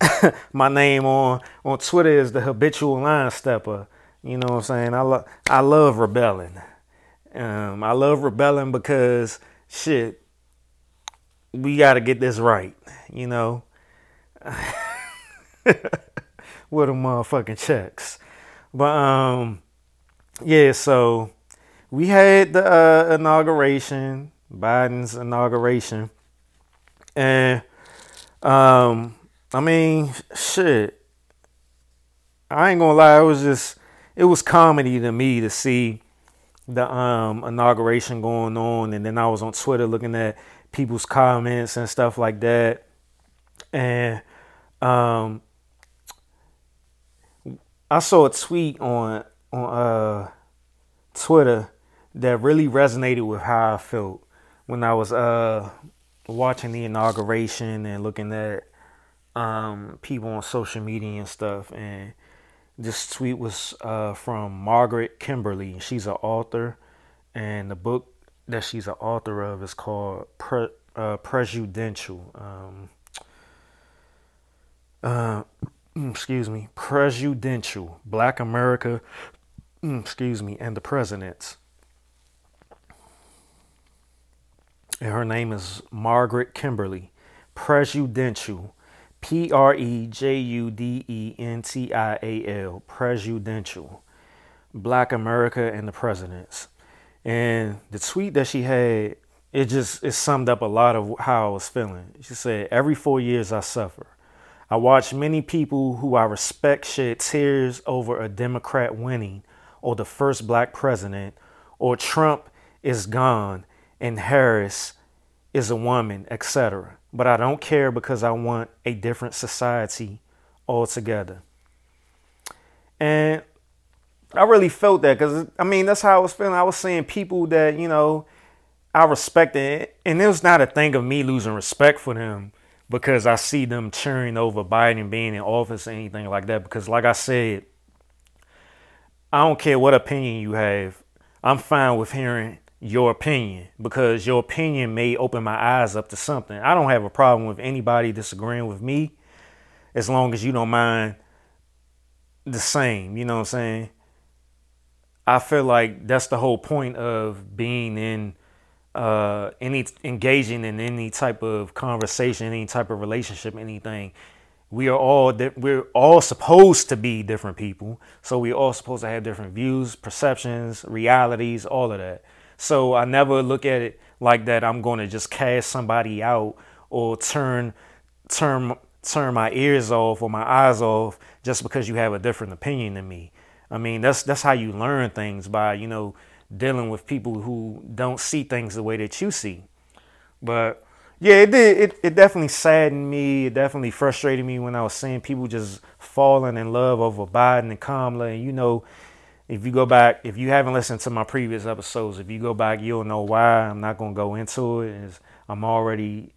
my name on on Twitter is the habitual line stepper. You know what I'm saying? I love I love rebelling. Um, I love rebelling because shit, we got to get this right. You know, with the motherfucking checks. But um, yeah. So we had the uh, inauguration, Biden's inauguration, and um I mean, shit. I ain't gonna lie, it was just it was comedy to me to see the um inauguration going on and then I was on Twitter looking at people's comments and stuff like that. And um I saw a tweet on on uh Twitter that really resonated with how I felt when I was uh watching the inauguration and looking at um, people on social media and stuff. And this tweet was uh, from Margaret Kimberley. She's an author, and the book that she's an author of is called Pre- uh, Prejudential. Um, uh, excuse me, Prejudential Black America, excuse me, and the Presidents. And her name is Margaret Kimberley. Prejudential P R E J U D E N T I A L, Prejudential, Black America and the Presidents. And the tweet that she had, it just it summed up a lot of how I was feeling. She said, Every four years I suffer. I watch many people who I respect shed tears over a Democrat winning, or the first black president, or Trump is gone and Harris is a woman, etc but I don't care because I want a different society altogether. And I really felt that because, I mean, that's how I was feeling. I was seeing people that, you know, I respected, and it was not a thing of me losing respect for them because I see them cheering over Biden being in office or anything like that. Because, like I said, I don't care what opinion you have. I'm fine with hearing your opinion because your opinion may open my eyes up to something. I don't have a problem with anybody disagreeing with me as long as you don't mind the same. You know what I'm saying? I feel like that's the whole point of being in uh, any engaging in any type of conversation, any type of relationship, anything. We are all that we're all supposed to be different people, so we're all supposed to have different views, perceptions, realities, all of that. So I never look at it like that. I'm going to just cast somebody out or turn turn turn my ears off or my eyes off just because you have a different opinion than me. I mean, that's that's how you learn things by you know dealing with people who don't see things the way that you see. But yeah, it did. It, it definitely saddened me. It definitely frustrated me when I was seeing people just falling in love over Biden and Kamala. And you know, if you go back, if you haven't listened to my previous episodes, if you go back, you'll know why. I'm not going to go into it. I'm already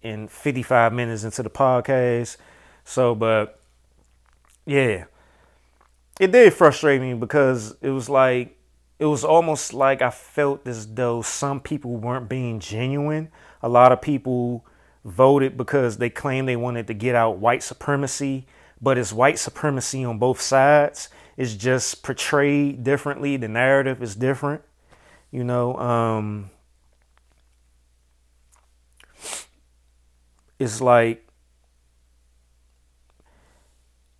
in 55 minutes into the podcast. So, but yeah, it did frustrate me because it was like, it was almost like I felt as though some people weren't being genuine. A lot of people voted because they claimed they wanted to get out white supremacy, but it's white supremacy on both sides it's just portrayed differently. The narrative is different. You know, um, it's like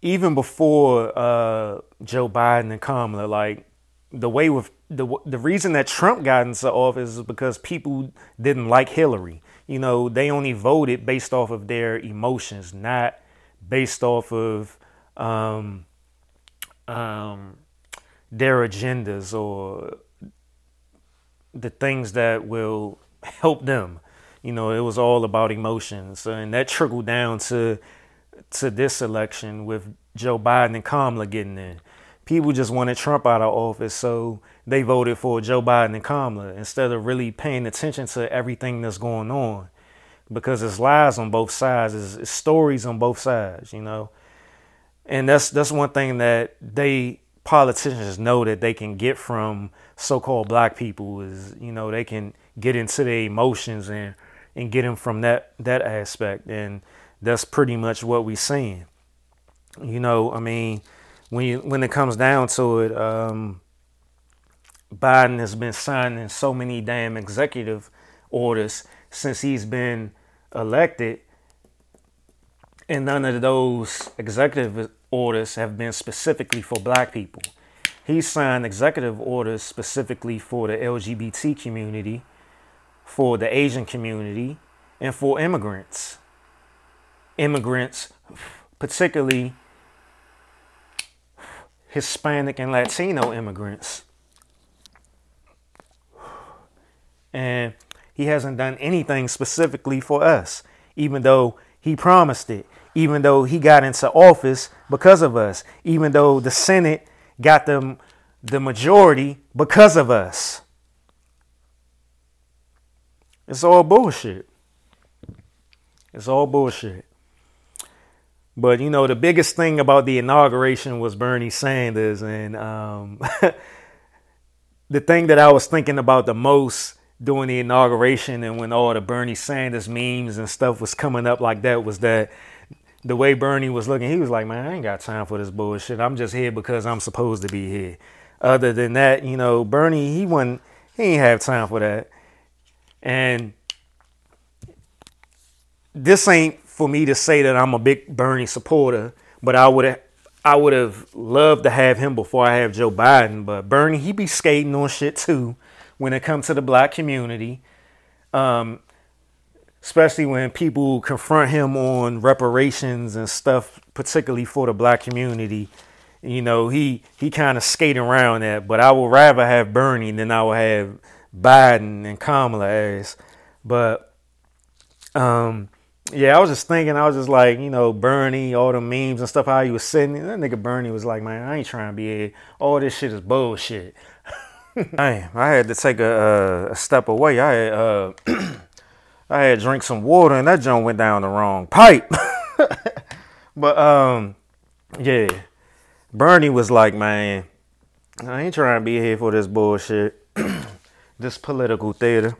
even before uh, Joe Biden and Kamala, like the way with the the reason that Trump got into office is because people didn't like Hillary. You know, they only voted based off of their emotions, not based off of um, um, their agendas or the things that will help them. You know, it was all about emotions, and that trickled down to to this election with Joe Biden and Kamala getting in. People just wanted Trump out of office, so they voted for Joe Biden and Kamala instead of really paying attention to everything that's going on, because it's lies on both sides, it's, it's stories on both sides. You know, and that's that's one thing that they politicians know that they can get from so-called black people is you know they can get into their emotions and and get them from that that aspect. And that's pretty much what we're seeing. You know i mean when you when it comes down to it um, biden has been signing so many damn executive orders since he's been elected and none of those executive orders have been specifically for black people. He signed executive orders specifically for the LGBT community, for the Asian community, and for immigrants. Immigrants, particularly Hispanic and Latino immigrants. And he hasn't done anything specifically for us, even though he promised it even though he got into office because of us, even though the Senate got them the majority because of us. It's all bullshit. It's all bullshit. But you know, the biggest thing about the inauguration was Bernie Sanders, and um, the thing that I was thinking about the most during the inauguration and when all the Bernie Sanders memes and stuff was coming up like that was that the way Bernie was looking, he was like, man, I ain't got time for this bullshit. I'm just here because I'm supposed to be here. Other than that, you know, Bernie, he wasn't, he ain't have time for that. And this ain't for me to say that I'm a big Bernie supporter, but I would I would have loved to have him before I have Joe Biden. But Bernie, he be skating on shit too when it comes to the black community. Um, especially when people confront him on reparations and stuff, particularly for the black community. You know, he he kind of skate around that, but I would rather have Bernie than I would have Biden and Kamala as. But um, yeah, I was just thinking, I was just like, you know, Bernie, all the memes and stuff, how he was sitting. That nigga Bernie was like, man, I ain't trying to be here. All this shit is bullshit. Hey, I had to take a, a step away. I had uh, I had drink some water, and that joint went down the wrong pipe. but um, yeah, Bernie was like, man, I ain't trying to be here for this bullshit, this political theater.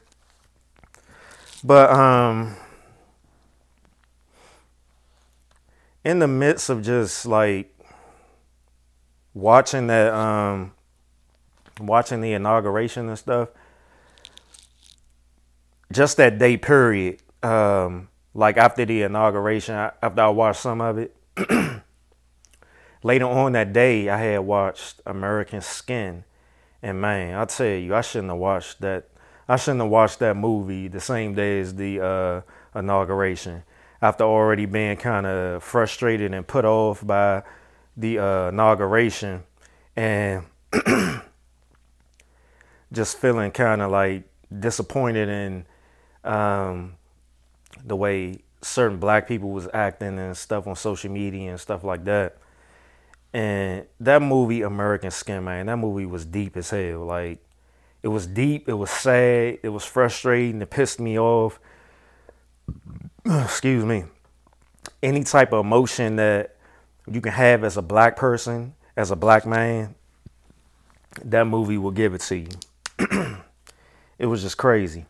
But um, in the midst of just like watching that um watching the inauguration and stuff just that day period um like after the inauguration after i watched some of it later on that day i had watched american skin. And man i tell you i shouldn't have watched that i shouldn't have watched that movie the same day as the uh inauguration. After already being kind of frustrated and put off by the uh, inauguration and just feeling kind of like disappointed in um, the way certain black people was acting and stuff on social media and stuff like that. And that movie, American Skin, man, that movie was deep as hell. Like, it was deep, it was sad, it was frustrating, it pissed me off. Excuse me. Any type of emotion that you can have as a black person, as a black man, that movie will give it to you. it was just crazy.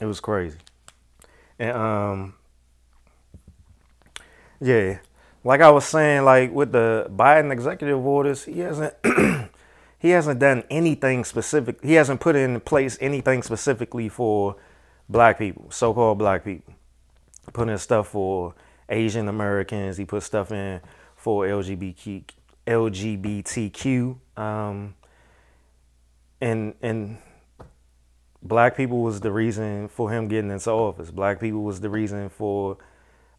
It was crazy. And um yeah, like I was saying like with the Biden executive orders, he hasn't he hasn't done anything specific. He hasn't put in place anything specifically for black people, so-called black people. Put in stuff for Asian Americans. He put stuff in for LGBTQ, LGBTQ. Um, and and black people was the reason for him getting into office. Black people was the reason for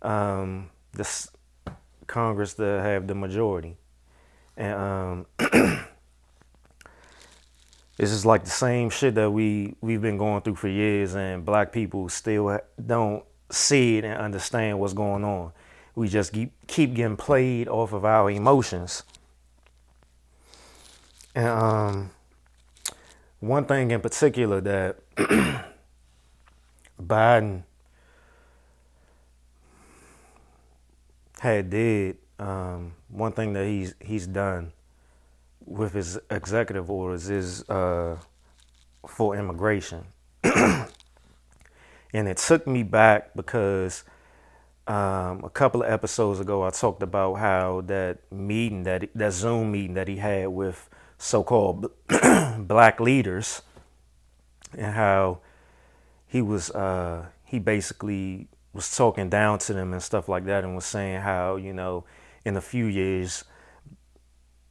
um, this Congress to have the majority. And um, it's just like the same shit that we we've been going through for years, and black people still don't see it and understand what's going on. We just keep keep getting played off of our emotions. And um, one thing in particular that Biden had did, um, one thing that he's he's done with his executive orders is uh, for immigration. and it took me back because um, a couple of episodes ago I talked about how that meeting that that Zoom meeting that he had with so-called black leaders and how he was uh, he basically was talking down to them and stuff like that and was saying how you know in a few years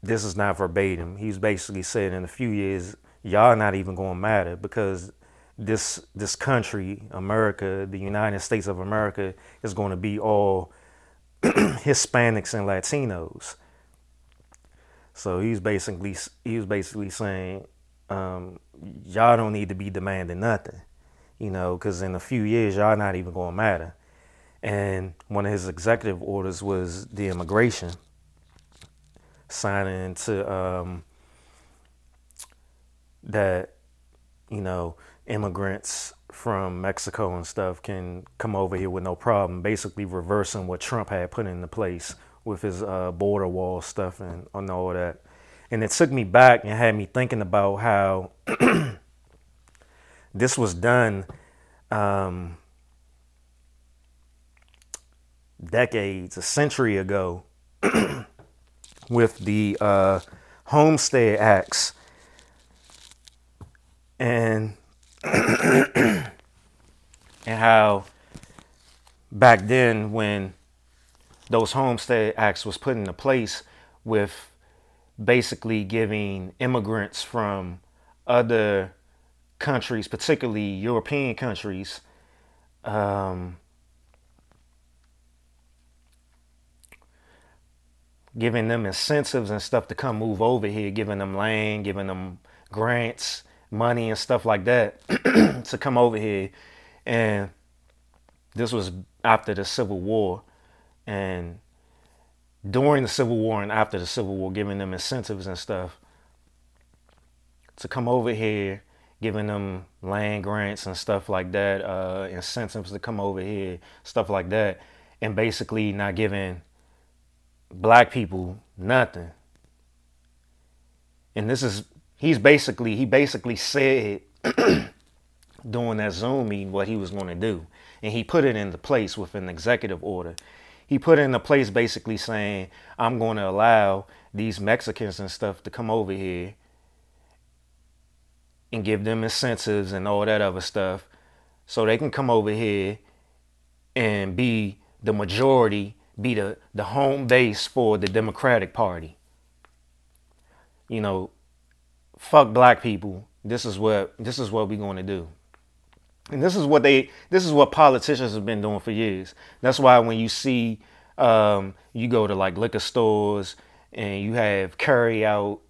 this is not verbatim. He's basically saying in a few years, y'all not even going to matter because this this country, America, the United States of America, is going to be all Hispanics and Latinos. So he's basically he was basically saying, um, y'all don't need to be demanding nothing, you know, because in a few years y'all not even to matter. And one of his executive orders was the immigration signing into um, that you know immigrants from Mexico and stuff can come over here with no problem, basically reversing what Trump had put into place with his uh, border wall stuff and, and all that. And it took me back and had me thinking about how this was done um, decades, a century ago with the uh, Homestead Acts. And and how back then when those homestead acts was put into place with basically giving immigrants from other countries, particularly European countries, um, giving them incentives and stuff to come move over here, giving them land, giving them grants, money and stuff like that to come over here. And this was after the Civil War. And during the Civil War and after the Civil War, giving them incentives and stuff to come over here, giving them land grants and stuff like that, uh, incentives to come over here, stuff like that, and basically not giving black people nothing. And this is he's basically he basically said during that Zoom meeting what he was going to do, and he put it into place with an executive order. He put it into place basically saying, "I'm going to allow these Mexicans and stuff to come over here." and give them incentives and all that other stuff so they can come over here and be the majority, be the, the home base for the Democratic Party. You know, fuck black people. This is what this is what we're going to do. And this is what they this is what politicians have been doing for years. That's why when you see um, you go to like liquor stores and you have carry out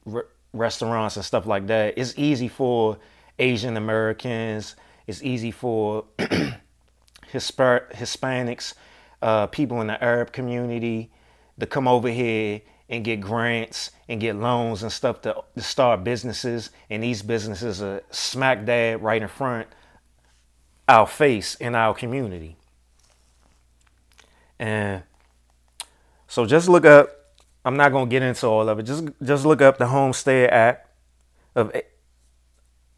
restaurants and stuff like that, it's easy for Asian Americans, it's easy for Hispanics, uh, people in the Arab community to come over here and get grants and get loans and stuff to, to start businesses. And these businesses are smack dab right in front our face in our community. And so just look up I'm not going to get into all of it. Just just look up the Homestead Act of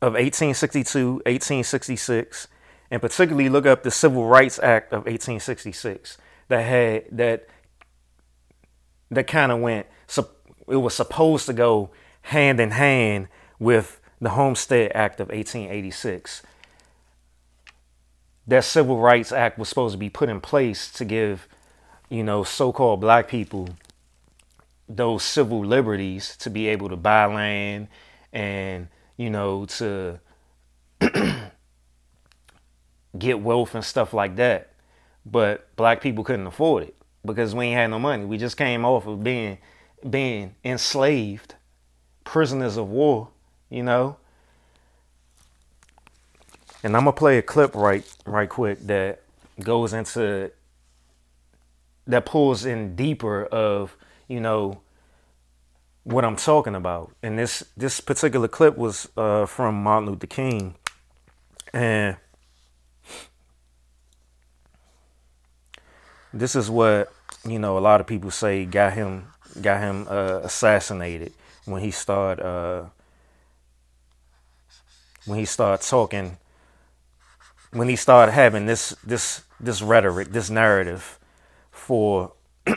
of 1862, 1866, and particularly look up the Civil Rights Act of 1866 that had that that kind of went it was supposed to go hand in hand with the Homestead Act of 1886. That Civil Rights Act was supposed to be put in place to give, you know, so-called black people those civil liberties to be able to buy land and you know to get wealth and stuff like that. But black people couldn't afford it because we ain't had no money. We just came off of being being enslaved prisoners of war you know and i'm gonna play a clip right right quick that goes into that pulls in deeper of you know what I'm talking about. And this this particular clip was uh, from Martin Luther King, and this is what you know a lot of people say got him got him uh, assassinated when he started uh, when he started talking when he started having this this this rhetoric this narrative for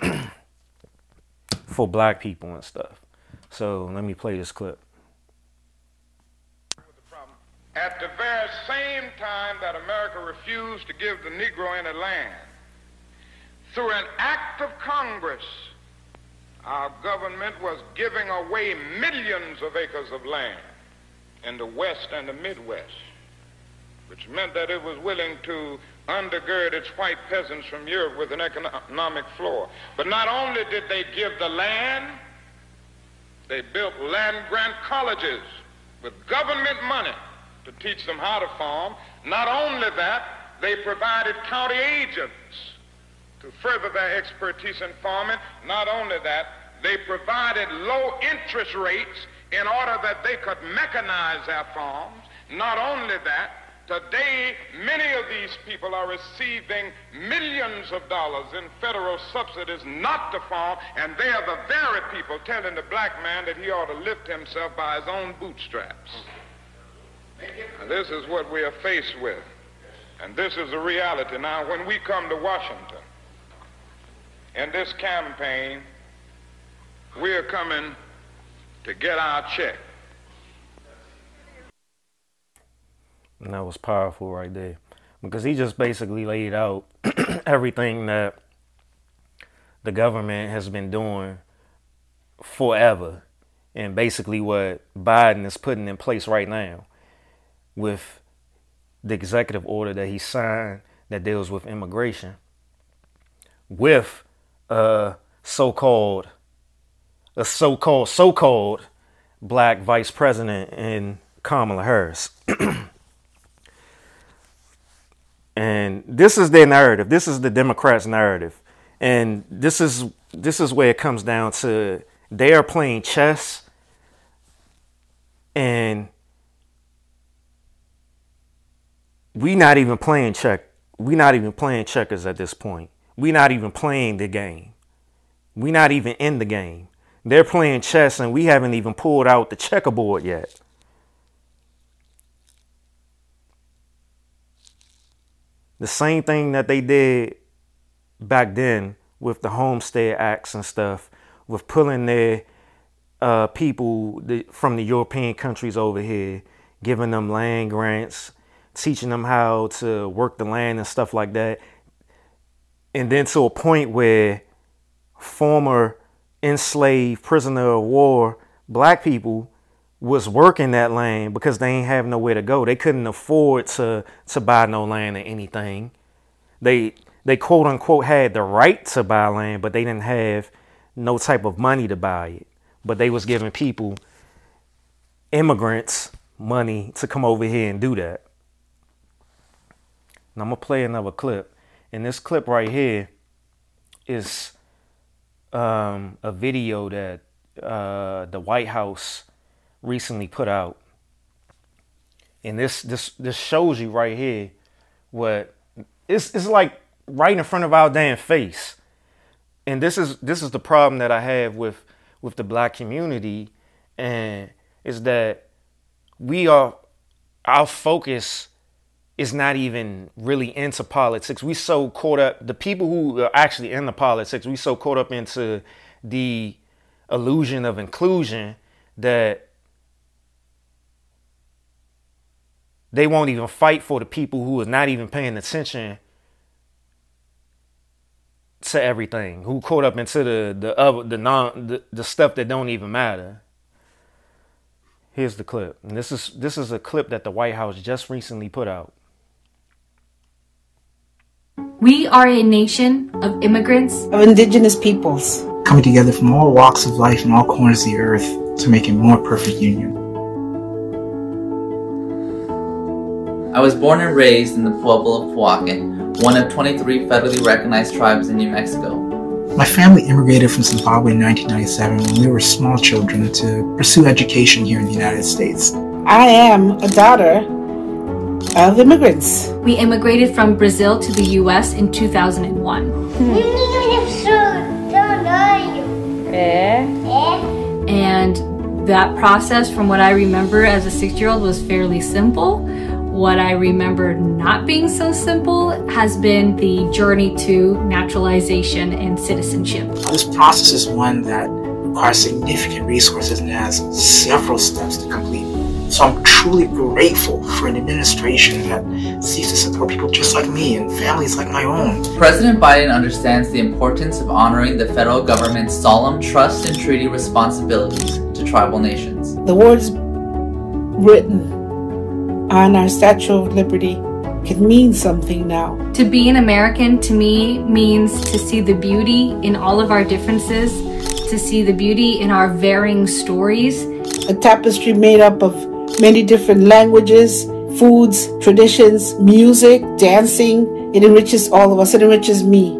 for black people and stuff. So let me play this clip. At the very same time that America refused to give the Negro any land, through an act of Congress, our government was giving away millions of acres of land in the West and the Midwest, which meant that it was willing to undergird its white peasants from Europe with an economic floor. But not only did they give the land, they built land grant colleges with government money to teach them how to farm. Not only that, they provided county agents to further their expertise in farming. Not only that, they provided low interest rates in order that they could mechanize their farms. Not only that, Today, many of these people are receiving millions of dollars in federal subsidies not to farm, and they are the very people telling the black man that he ought to lift himself by his own bootstraps. And this is what we are faced with. And this is the reality. Now, when we come to Washington in this campaign, we are coming to get our check. And that was powerful right there. Because he just basically laid out everything that the government has been doing forever. And basically what Biden is putting in place right now with the executive order that he signed that deals with immigration with a so-called a so-called so-called black vice president in Kamala Harris. And this is their narrative. This is the Democrats' narrative. And this is this is where it comes down to they are playing chess and we not even playing check we not even playing checkers at this point we not even playing the game we not even in the game they're playing chess and we haven't even pulled out the checkerboard yet the same thing that they did back then with the homestead acts and stuff with pulling their uh, people from the European countries over here, giving them land grants, teaching them how to work the land and stuff like that. And then to a point where former enslaved prisoner of war black people was working that land because they ain't have nowhere to go. They couldn't afford to to buy no land or anything. They they quote unquote had the right to buy land, but they didn't have no type of money to buy it. But they was giving people, immigrants, money to come over here and do that. And I'm gonna play another clip. And this clip right here is um, a video that uh, the White House recently put out. And this this this shows you right here what it's it's like right in front of our damn face. And this is this is the problem that I have with with the black community and is that we are our focus is not even really into politics. We so caught up the people who are actually in the politics, we so caught up into the illusion of inclusion that they won't even fight for the people who is not even paying attention to everything, who caught up into the the other the non the, the stuff that don't even matter. Here's the clip. And this is this is a clip that the White House just recently put out. We are a nation of immigrants, of indigenous peoples, coming together from all walks of life and all corners of the earth to make a more perfect union. I was born and raised in the Pueblo of Pojoaque, one of 23 federally recognized tribes in New Mexico. My family immigrated from Zimbabwe in 1997 when we were small children to pursue education here in the United States. I am a daughter of immigrants. We immigrated from Brazil to the US in 2001. Eh? And that process, from what I remember as a six year old, was fairly simple. What I remember not being so simple has been the journey to naturalization and citizenship. This process is one that requires significant resources and has several steps to complete. So I'm truly grateful for an administration that seeks to support people just like me and families like my own. President Biden understands the importance of honoring the federal government's solemn trust and treaty responsibilities to tribal nations. The words written on our Statue of Liberty can mean something now. To be an American to me means to see the beauty in all of our differences, to see the beauty in our varying stories. A tapestry made up of many different languages, foods, traditions, music, dancing. It enriches all of us, it enriches me.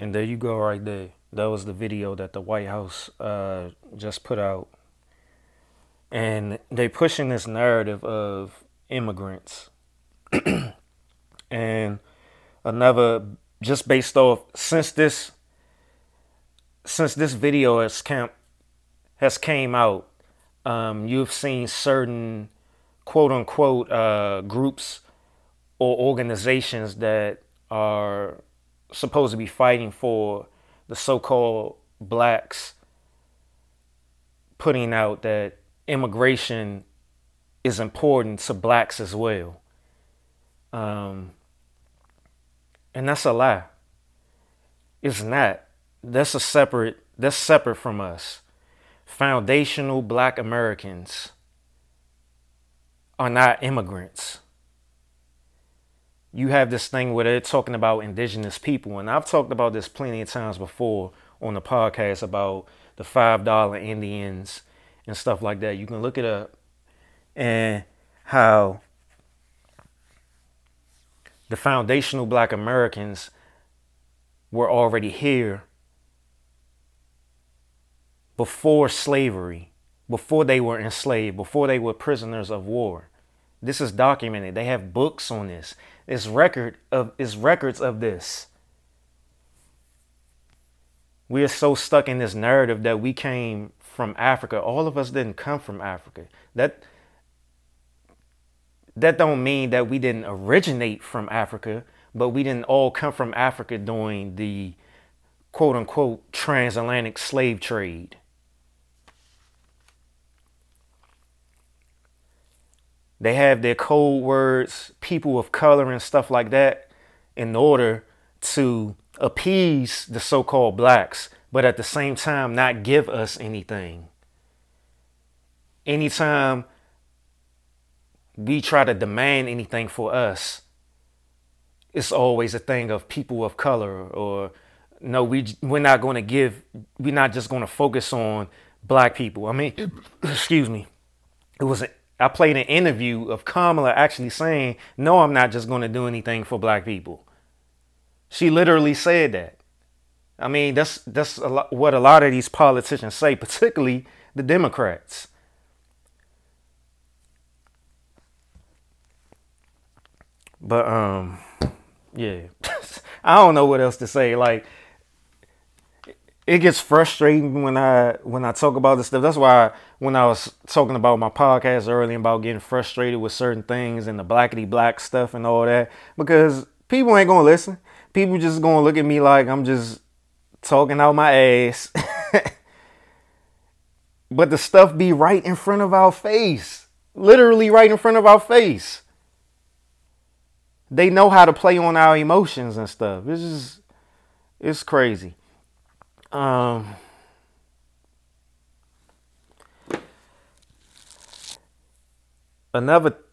And there you go, right there. That was the video that the White House uh, just put out and they pushing this narrative of immigrants. And another just based off since this since this video has camp has came out um, you've seen certain quote unquote uh, groups or organizations that are supposed to be fighting for the so-called blacks putting out that immigration is important to blacks as well. Um, and that's a lie. It's not. That's a separate, that's separate from us. Foundational black Americans are not immigrants. You have this thing where they're talking about indigenous people, and I've talked about this plenty of times before on the podcast about the $5 Indians and stuff like that. You can look it up and how the foundational black Americans were already here before slavery, before they were enslaved, before they were prisoners of war. This is documented. They have books on this. It's record of it's records of this. We are so stuck in this narrative that we came from Africa. All of us didn't come from Africa. That that don't mean that we didn't originate from Africa, but we didn't all come from Africa during the quote unquote transatlantic slave trade. They have their code words, people of color and stuff like that, in order to appease the so called blacks, but at the same time not give us anything. Anytime we try to demand anything for us, it's always a thing of people of color or no, we we're not going to give. We're not just going to focus on black people. I mean, excuse me. It was. A, I played an interview of Kamala actually saying, "No, I'm not just going to do anything for black people." She literally said that. I mean, that's that's a lot, what a lot of these politicians say, particularly the Democrats. But um, yeah, I don't know what else to say. Like, it gets frustrating when I when I talk about this stuff. That's why when I was talking about my podcast earlier about getting frustrated with certain things and the blackety black stuff and all that, because people ain't gonna listen. People just gonna look at me like I'm just talking out my ass. but the stuff be right in front of our face, literally right in front of our face they know how to play on our emotions and stuff. It's just it's crazy. Um another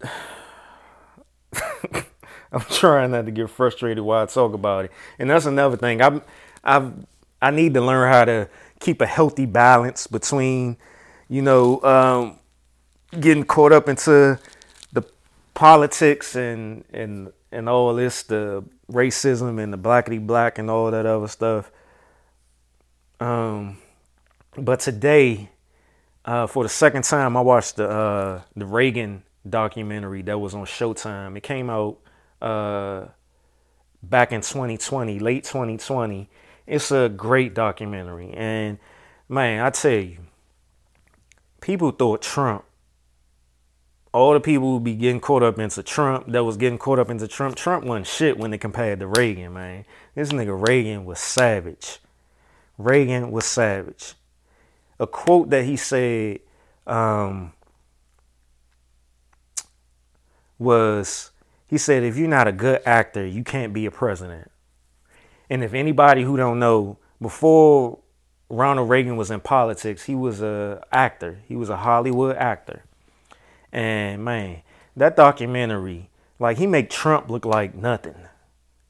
I'm trying not to get frustrated while I talk about it. And that's another thing. I'm I've I need to learn how to keep a healthy balance between, you know, um, getting caught up into the politics and and and all this, the racism and the blackity black and all that other stuff. Um, but today, uh, for the second time, I watched the uh, the Reagan documentary that was on Showtime. It came out uh, back in 2020, late 2020. It's a great documentary, and man, I tell you, people thought Trump all the people who be getting caught up into Trump that was getting caught up into Trump. Trump wasn't shit when they compared to Reagan, man. This nigga Reagan was savage. Reagan was savage. A quote that he said um, was he said, if you're not a good actor, you can't be a president. And if anybody who don't know, before Ronald Reagan was in politics, he was a actor. He was a Hollywood actor and man, that documentary, like he made Trump look like nothing.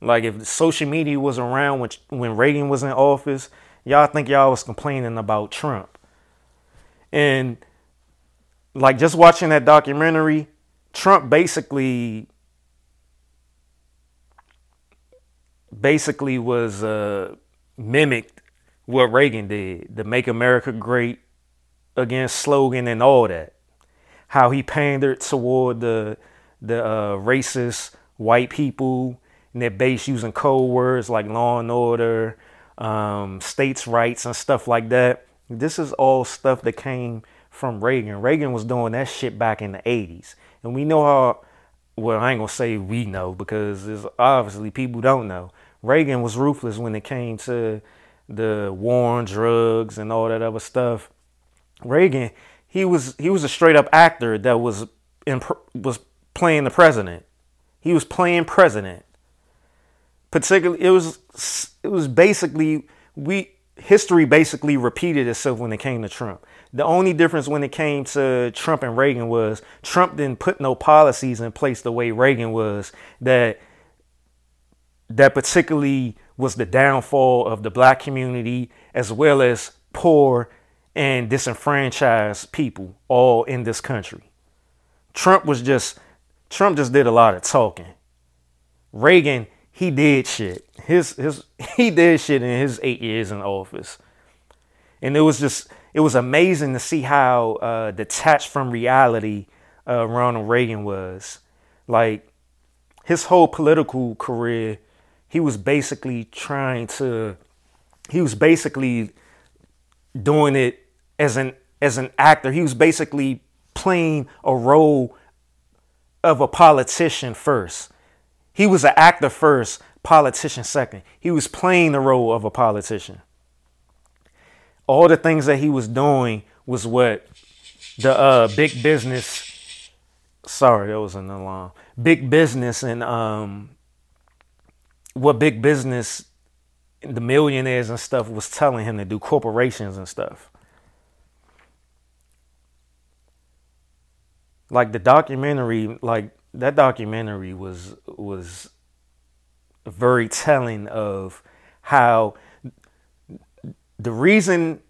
Like if social media was around when when Reagan was in office, y'all think y'all was complaining about Trump. And like just watching that documentary, Trump basically basically was uh, mimicked what Reagan did, the "Make America Great" against slogan and all that how he pandered toward the the uh, racist white people and their base using code words like law and order, um, states' rights, and stuff like that. This is all stuff that came from Reagan. Reagan was doing that shit back in the 80s. And we know how, well, I ain't gonna say we know because there's obviously people don't know. Reagan was ruthless when it came to the war on drugs and all that other stuff. Reagan, he was he was a straight up actor that was was playing the president. He was playing president. Particularly, it was it was basically we history basically repeated itself when it came to Trump. The only difference when it came to Trump and Reagan was Trump didn't put no policies in place the way Reagan was that that particularly was the downfall of the black community as well as poor and disenfranchised people all in this country. Trump was just Trump just did a lot of talking. Reagan, he did shit. His his he did shit in his eight years in office, and it was just it was amazing to see how uh, detached from reality uh, Ronald Reagan was. Like his whole political career, he was basically trying to he was basically doing it as an as an actor. He was basically playing a role of a politician first. He was an actor first, politician second. He was playing the role of a politician. All the things that he was doing was what the uh, big business. Sorry, that was an alarm. Big business and um, what big business, the millionaires and stuff was telling him to do, corporations and stuff. Like the documentary, like that documentary was was very telling of how the reason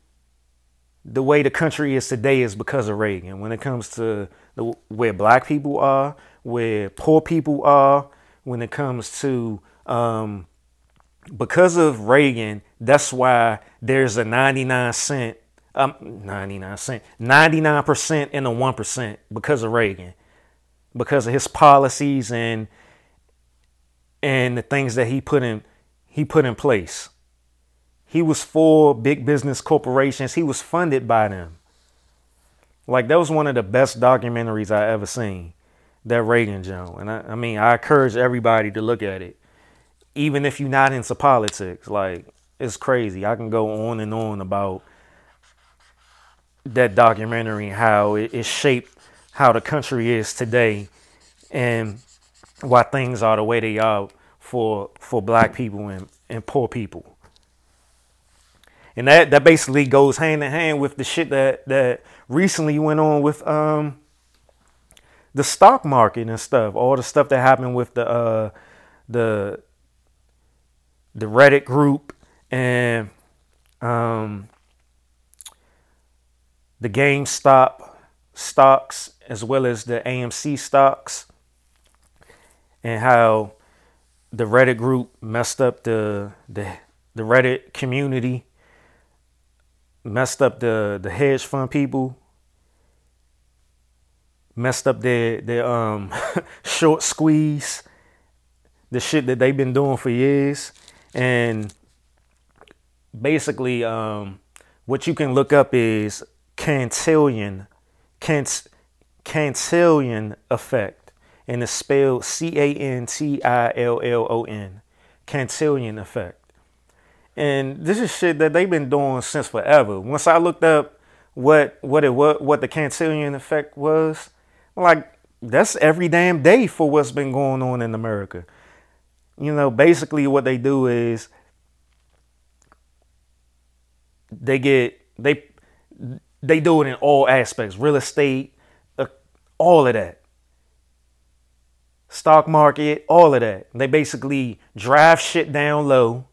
the way the country is today is because of Reagan. When it comes to the, where black people are, where poor people are, when it comes to um, because of Reagan, that's why there's a 99 cent, um, 99 cent, 99% and a 1% because of Reagan because of his policies and and the things that he put in he put in place. He was for big business corporations. He was funded by them. Like that was one of the best documentaries I ever seen. That Reagan Joe. And I, I mean I encourage everybody to look at it. Even if you're not into politics. Like it's crazy. I can go on and on about that documentary, how it, it shaped how the country is today and why things are the way they are for for black people and, and poor people. And that, that basically goes hand in hand with the shit that, that recently went on with um the stock market and stuff. All the stuff that happened with the uh the the Reddit group and um the GameStop stocks as well as the AMC stocks and how the Reddit group messed up the the the Reddit community messed up the the hedge fund people messed up their their um short squeeze the shit that they've been doing for years and basically um what you can look up is Cantillon Cant- Cantillon effect, and it's spelled. Cantillon effect. And this is shit that they've been doing since forever. Once I looked up what what it what what the Cantillon effect was, like that's every damn day for what's been going on in America. You know, basically what they do is they get they they do it in all aspects real estate, uh, all of that. Stock market, all of that. They basically drive shit down low,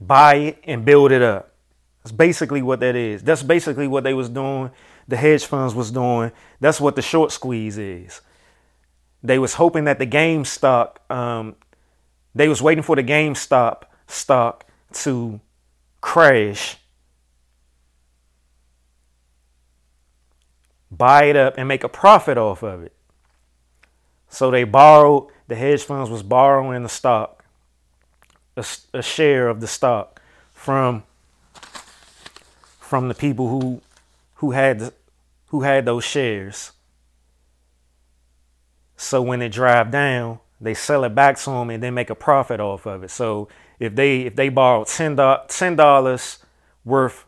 buy it, and build it up. That's basically what that is. That's basically what they was doing. The hedge funds was doing. That's what the short squeeze is. They was hoping that the GameStop, um, they was waiting for the GameStop stock to crash buy it up and make a profit off of it. So they borrowed, the hedge funds was borrowing the stock, a, a share of the stock from from the people who who had who had those shares. So when it drive down, they sell it back to them and then make a profit off of it. So if they if they borrowed ten dollars worth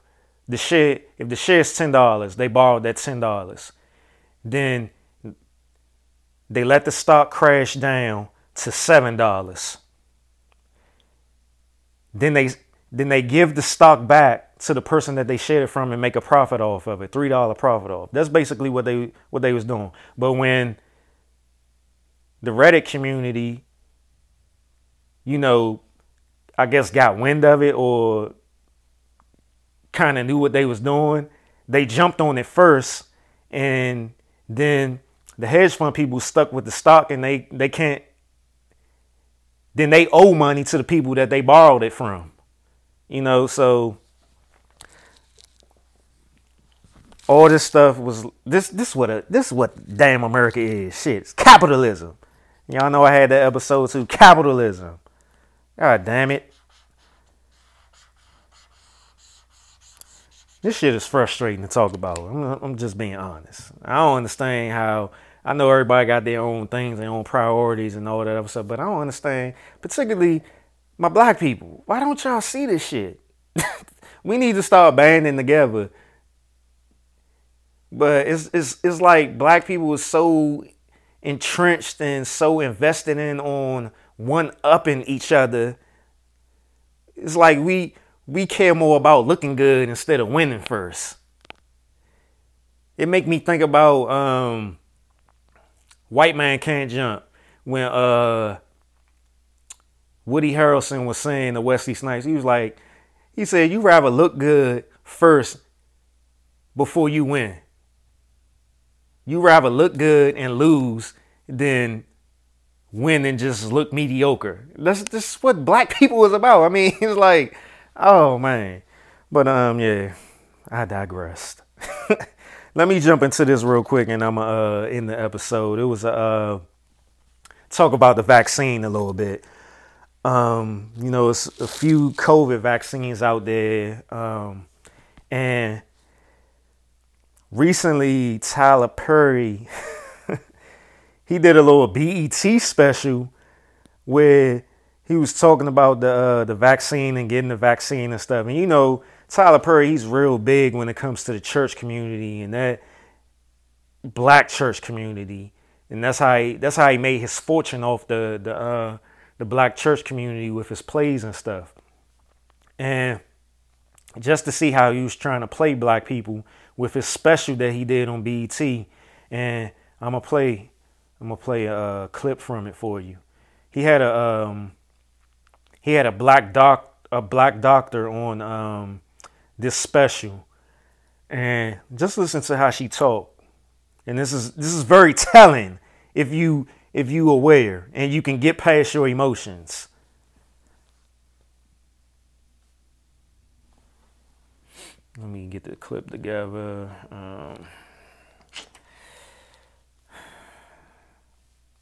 the share, if the share is ten dollars, they borrowed that ten dollars. Then they let the stock crash down to seven dollars. Then they then they give the stock back to the person that they shared it from and make a profit off of it, three dollar profit off. That's basically what they what they was doing. But when the Reddit community, you know, I guess got wind of it or kind of knew what they was doing. They jumped on it first, and then the hedge fund people stuck with the stock and they they can't then they owe money to the people that they borrowed it from. You know, so all this stuff was this this what a this is what damn America is. Shit, it's capitalism. Y'all know I had that episode too. Capitalism. God damn it. This shit is frustrating to talk about. I'm, I'm just being honest. I don't understand how. I know everybody got their own things, their own priorities, and all that other stuff, but I don't understand, particularly my black people. Why don't y'all see this shit? we need to start banding together. But it's it's it's like black people is so entrenched and so invested in on one upping each other. It's like we we care more about looking good instead of winning first. It make me think about um, White Man Can't Jump when uh, Woody Harrelson was saying to Wesley Snipes, he was like, he said, you rather look good first before you win. You rather look good and lose than win and just look mediocre. That's just what black people is about. I mean, it's like Oh man. But um yeah, I digressed. Let me jump into this real quick and I'm uh in the episode. It was uh talk about the vaccine a little bit. Um, you know, it's a few COVID vaccines out there. Um and recently Tyler Perry he did a little BET special where he was talking about the uh, the vaccine and getting the vaccine and stuff. And you know, Tyler Perry, he's real big when it comes to the church community and that black church community. And that's how he, that's how he made his fortune off the the uh, the black church community with his plays and stuff. And just to see how he was trying to play black people with his special that he did on BET. And I'm gonna play I'm gonna play a, clip from it for you. He had a um, he had a black doc a black doctor on um, this special, and just listen to how she talked. And this is this is very telling if you if you aware and you can get past your emotions. Let me get the clip together. Um,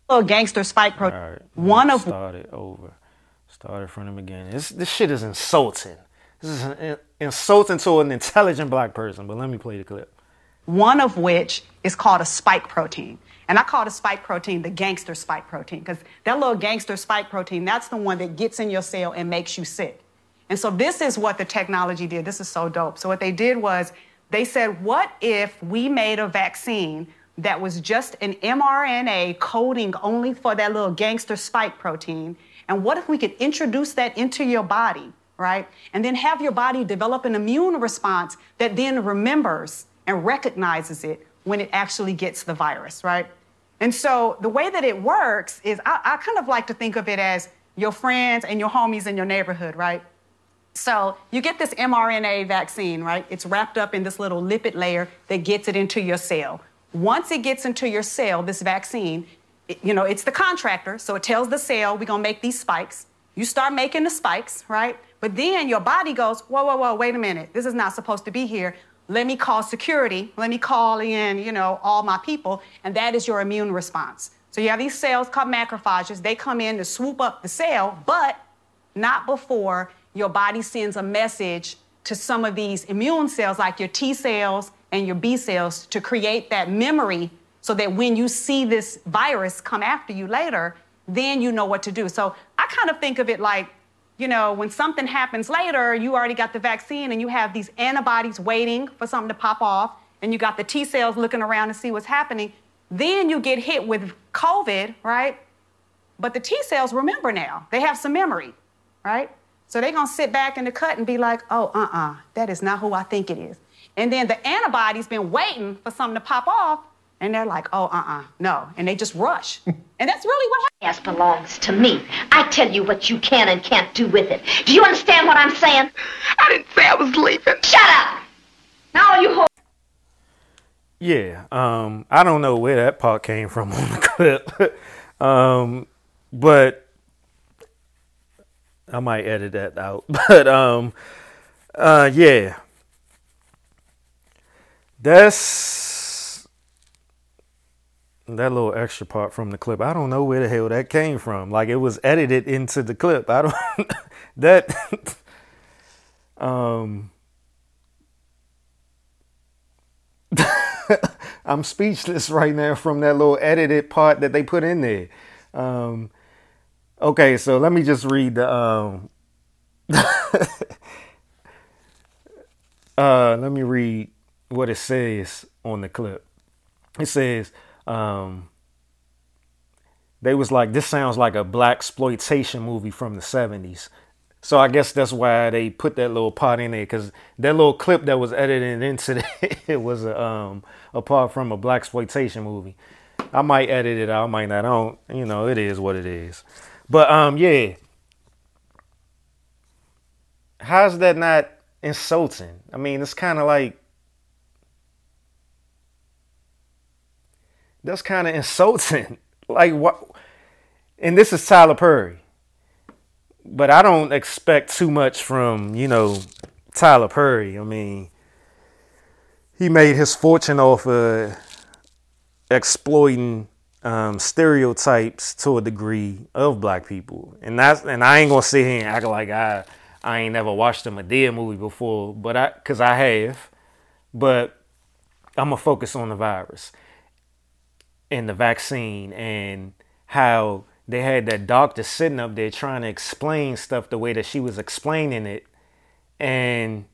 little gangster spike pro. Right, one of started over. Started from the beginning. This this shit is insulting. This is an, insulting to an intelligent black person. But let me play the clip. One of which is called a spike protein. And I call the spike protein the gangster spike protein because that little gangster spike protein, that's the one that gets in your cell and makes you sick. And so this is what the technology did. This is so dope. So what they did was they said, what if we made a vaccine that was just an mRNA coding only for that little gangster spike protein and what if we could introduce that into your body, right? And then have your body develop an immune response that then remembers and recognizes it when it actually gets the virus, right? And so the way that it works is I, I kind of like to think of it as your friends and your homies in your neighborhood, right? So you get this mRNA vaccine, right? It's wrapped up in this little lipid layer that gets it into your cell. Once it gets into your cell, this vaccine, you know, it's the contractor, so it tells the cell, we're gonna make these spikes. You start making the spikes, right? But then your body goes, whoa, whoa, whoa, wait a minute. This is not supposed to be here. Let me call security. Let me call in, you know, all my people. And that is your immune response. So you have these cells called macrophages. They come in to swoop up the cell, but not before your body sends a message to some of these immune cells, like your T cells and your B cells, to create that memory so that when you see this virus come after you later, then you know what to do. So I kind of think of it like, you know, when something happens later, you already got the vaccine and you have these antibodies waiting for something to pop off, and you got the T cells looking around to see what's happening. Then you get hit with COVID, right? But the T cells remember now. They have some memory, right? So they're gonna sit back in the cut and be like, oh, uh uh, that is not who I think it is. And then the antibodies been waiting for something to pop off, and they're like, oh, uh-uh, no. And they just rush. and that's really what happens. belongs to me. I tell you what you can and can't do with it. Do you understand what I'm saying? I didn't say I was leaving. Shut up! Now you hold. yeah, um, I don't know where that part came from on the clip, um, but I might edit that out. But um, uh, yeah, that's that little extra part from the clip. I don't know where the hell that came from. Like it was edited into the clip. I don't that um I'm speechless right now from that little edited part that they put in there. Um, okay, so let me just read the. Um, uh, let me read what it says on the clip. It says, um, they was like, this sounds like a black exploitation movie from the 70s. So I guess that's why they put that little part in there because that little clip that was edited into it was a, um, a part from a black exploitation movie. I might edit it out, I might not. I don't, you know, it is what it is. But um, yeah. How's that not insulting? I mean, it's kind of like that's kind of insulting. like what? And this is Tyler Perry but I don't expect too much from you know Tyler Perry. I mean, he made his fortune off of exploiting um, stereotypes to a degree of black people, and that's and I ain't gonna sit here and act like I I ain't never watched a Madea movie before, but I because I have, but I'm gonna focus on the virus and the vaccine and how they had that doctor sitting up there trying to explain stuff the way that she was explaining it. And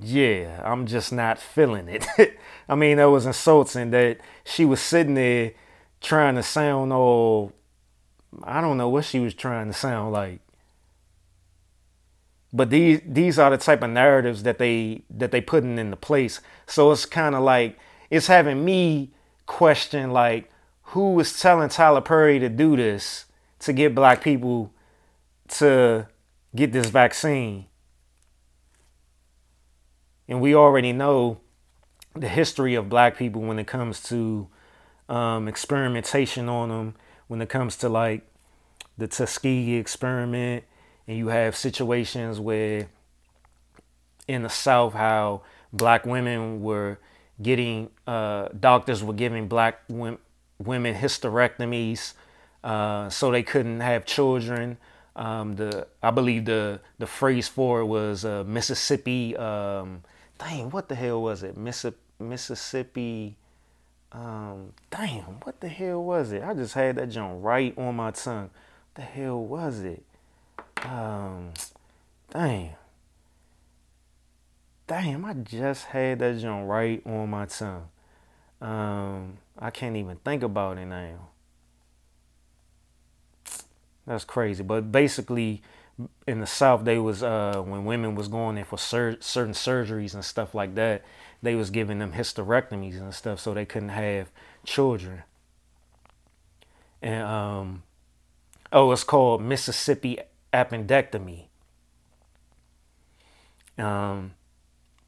yeah, I'm just not feeling it. I mean, that was insulting that she was sitting there trying to sound all, I don't know what she was trying to sound like. But these these are the type of narratives that they that they putting into place. So it's kind of like it's having me question like who was telling Tyler Perry to do this to get black people to get this vaccine? And we already know the history of black people when it comes to um, experimentation on them, when it comes to like the Tuskegee experiment, and you have situations where in the South, how black women were getting, uh, doctors were giving black women, hysterectomies uh, so they couldn't have children. Um, the I believe the the phrase for it was uh, Mississippi. Um, dang, what the hell was it? Mississippi. Um, damn, what the hell was it? I just had that joint right on my tongue. What the hell was it? Um, damn. Damn, I just had that joint right on my tongue. Um, I can't even think about it now. That's crazy. But basically, in the South, they was uh, when women was going in for sur- certain surgeries and stuff like that, they was giving them hysterectomies and stuff so they couldn't have children. And um, oh, it's called Mississippi appendectomy. Um,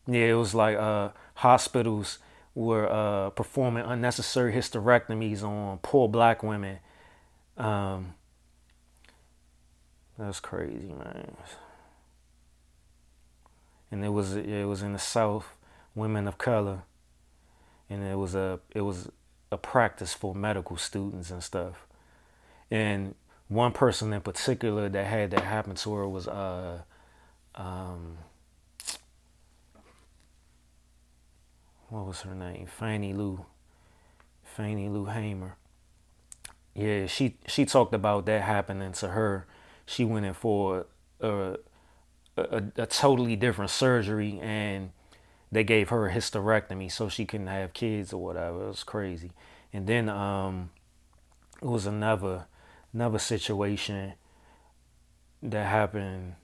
yeah, it was like uh, hospitals were uh, performing unnecessary hysterectomies on poor black women. Um, that's crazy, man. And it was it was in the South, women of color, and it was a it was a practice for medical students and stuff. And one person in particular that had that happen to her was uh, um, what was her name? Fannie Lou. Fannie Lou Hamer. Yeah, she she talked about that happening to her. She went in for a, a, a totally different surgery and they gave her a hysterectomy so she couldn't have kids or whatever. It was crazy. And then um, it was another another situation that happened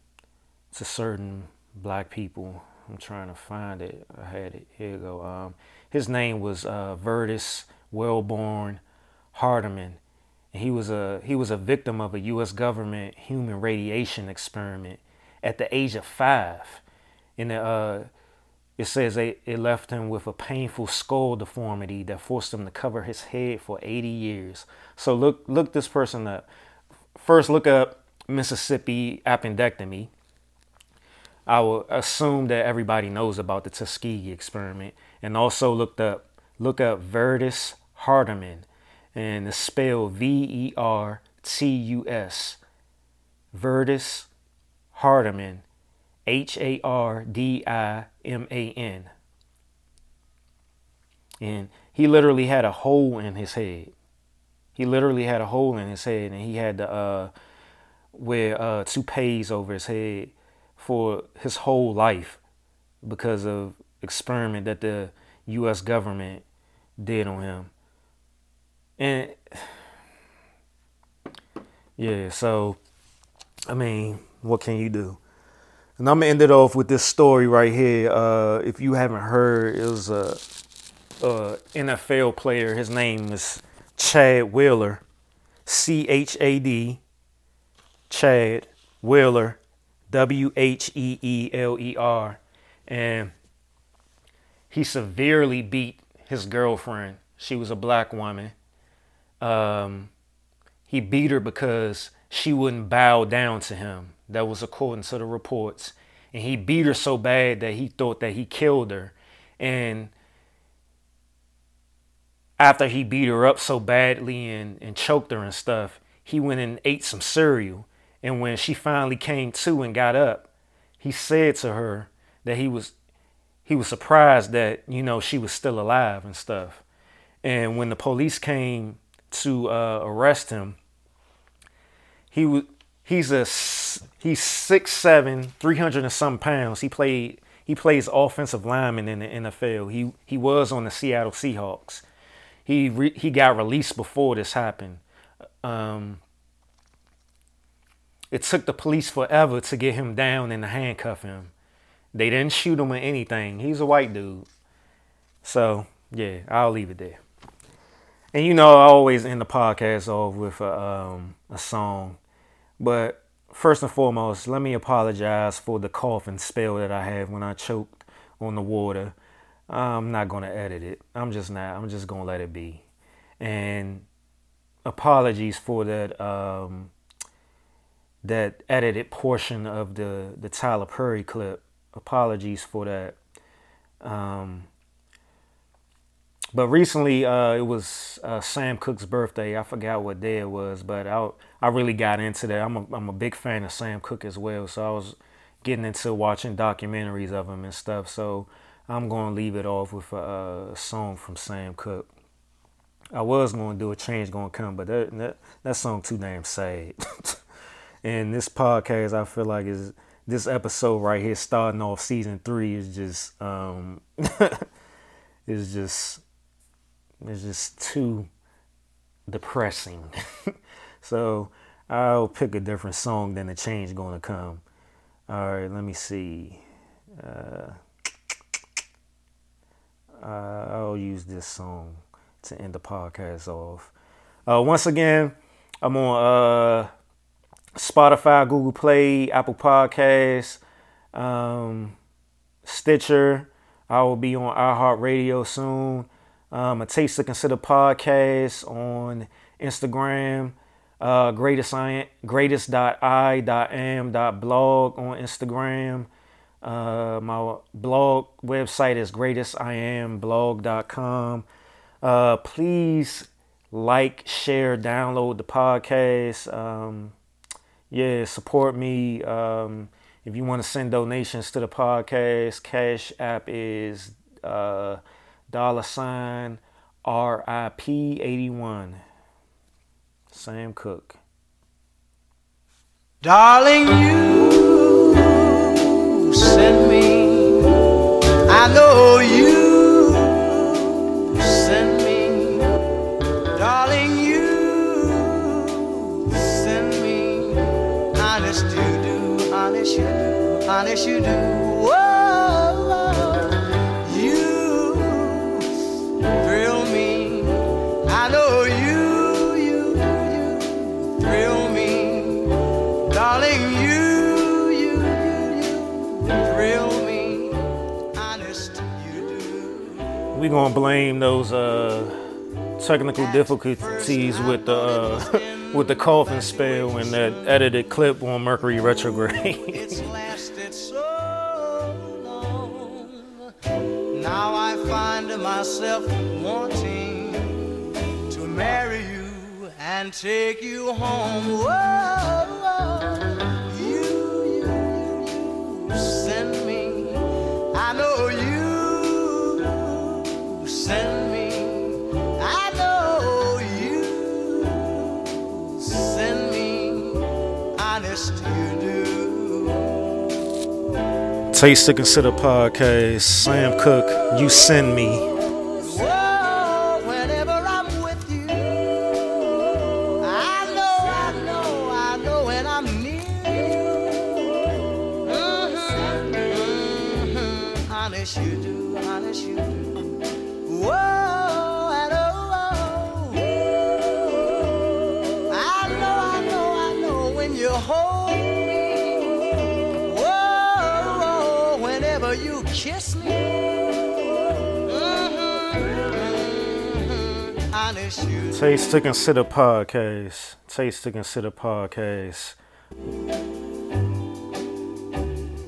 to certain black people I'm trying to find it. I had it. Here you go. Um, his name was uh, Vertus Wellborn Hardiman. And he was a he was a victim of a U.S. government human radiation experiment at the age of five. And uh, it says it, it left him with a painful skull deformity that forced him to cover his head for 80 years. So look look this person up. First look up Mississippi appendectomy. I will assume that everybody knows about the Tuskegee experiment. And also looked up look up Vertus Hardiman. And it's spelled V E R T U S. Vertus Hardiman. H A R D I M A N. And he literally had a hole in his head. He literally had a hole in his head, and he had to uh, wear uh, toupees over his head for his whole life because of experiment that the U.S. government did on him. And yeah, so I mean, what can you do? And I'm gonna end it off with this story right here. Uh, if you haven't heard, it was a, a NFL player. His name is Chad Wheeler, C H A D, Chad Wheeler, W H E E L E R, and he severely beat his girlfriend. She was a black woman. Um, he beat her because she wouldn't bow down to him. That was according to the reports. And he beat her so bad that he thought that he killed her. And after he beat her up so badly and, and choked her and stuff, he went and ate some cereal. And when she finally came to and got up, he said to her that he was he was surprised that, you know, she was still alive and stuff. And when the police came to uh, arrest him, he was he's a he's six seven, three hundred and some pounds. He played he plays offensive lineman in the NFL. He he was on the Seattle Seahawks. He re, he got released before this happened. Um, it took the police forever to get him down and to handcuff him. They didn't shoot him or anything. He's a white dude. So yeah, I'll leave it there. And you know, I always end the podcast off with a, um, a song. But first and foremost, let me apologize for the cough and spell that I had when I choked on the water. I'm not going to edit it. I'm just not. I'm just going to let it be. And apologies for that um, that edited portion of the the Tyler Perry clip. Apologies for that. Um, but recently, uh, it was uh, Sam Cooke's birthday. I forgot what day it was, but I I really got into that. I'm a I'm a big fan of Sam Cooke as well, so I was getting into watching documentaries of him and stuff. So I'm gonna leave it off with a, a song from Sam Cooke. I was gonna do a change gonna come, but that that, that song too damn sad. and this podcast, I feel like is this episode right here, starting off season three, is just um, is just is just too depressing. so I'll pick a different song than the change gonna come. All right, let me see. Uh, I'll use this song to end the podcast off. Uh, once again, I'm on uh, Spotify, Google Play, Apple Podcasts, um, Stitcher. I will be on iHeartRadio soon um, a Taste to Consider podcast on Instagram, uh, greatest I, am, greatest.i.am.blog on Instagram. Uh, my blog website is greatestiamblog.com. Uh, please like, share, download the podcast. Um, yeah, support me. Um, if you want to send donations to the podcast, Cash App is uh, dollar sign RIP 81. Sam Cooke. Darling, you send me. I know you send me. Darling, you send me. Honest you do, honest you do, honest you do. We gonna blame those uh, technical difficulties with the uh, with the coffin spell and that edited clip on Mercury retrograde. now I find myself wanting to marry you and take you home. Whoa, you, you, you send me. I know Taste to Consider podcast. Sam Cooke, you send me. Taste to Consider podcast. Taste to Consider podcast.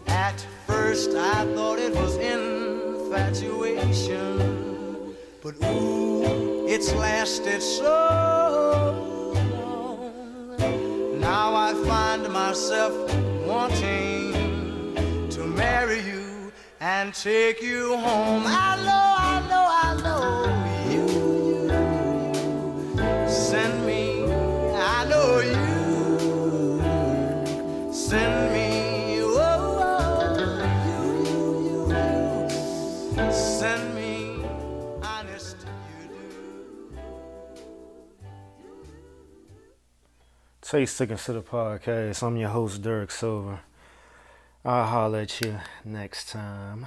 At first I thought it was infatuation, but ooh, it's lasted so long. Now I find myself wanting to marry you and take you home. I know, I know, I know send me. I know you send me. Oh, oh, send me. Honest, Taste to Consider podcast. I'm your host, Derek Silver. I'll holler at you next time.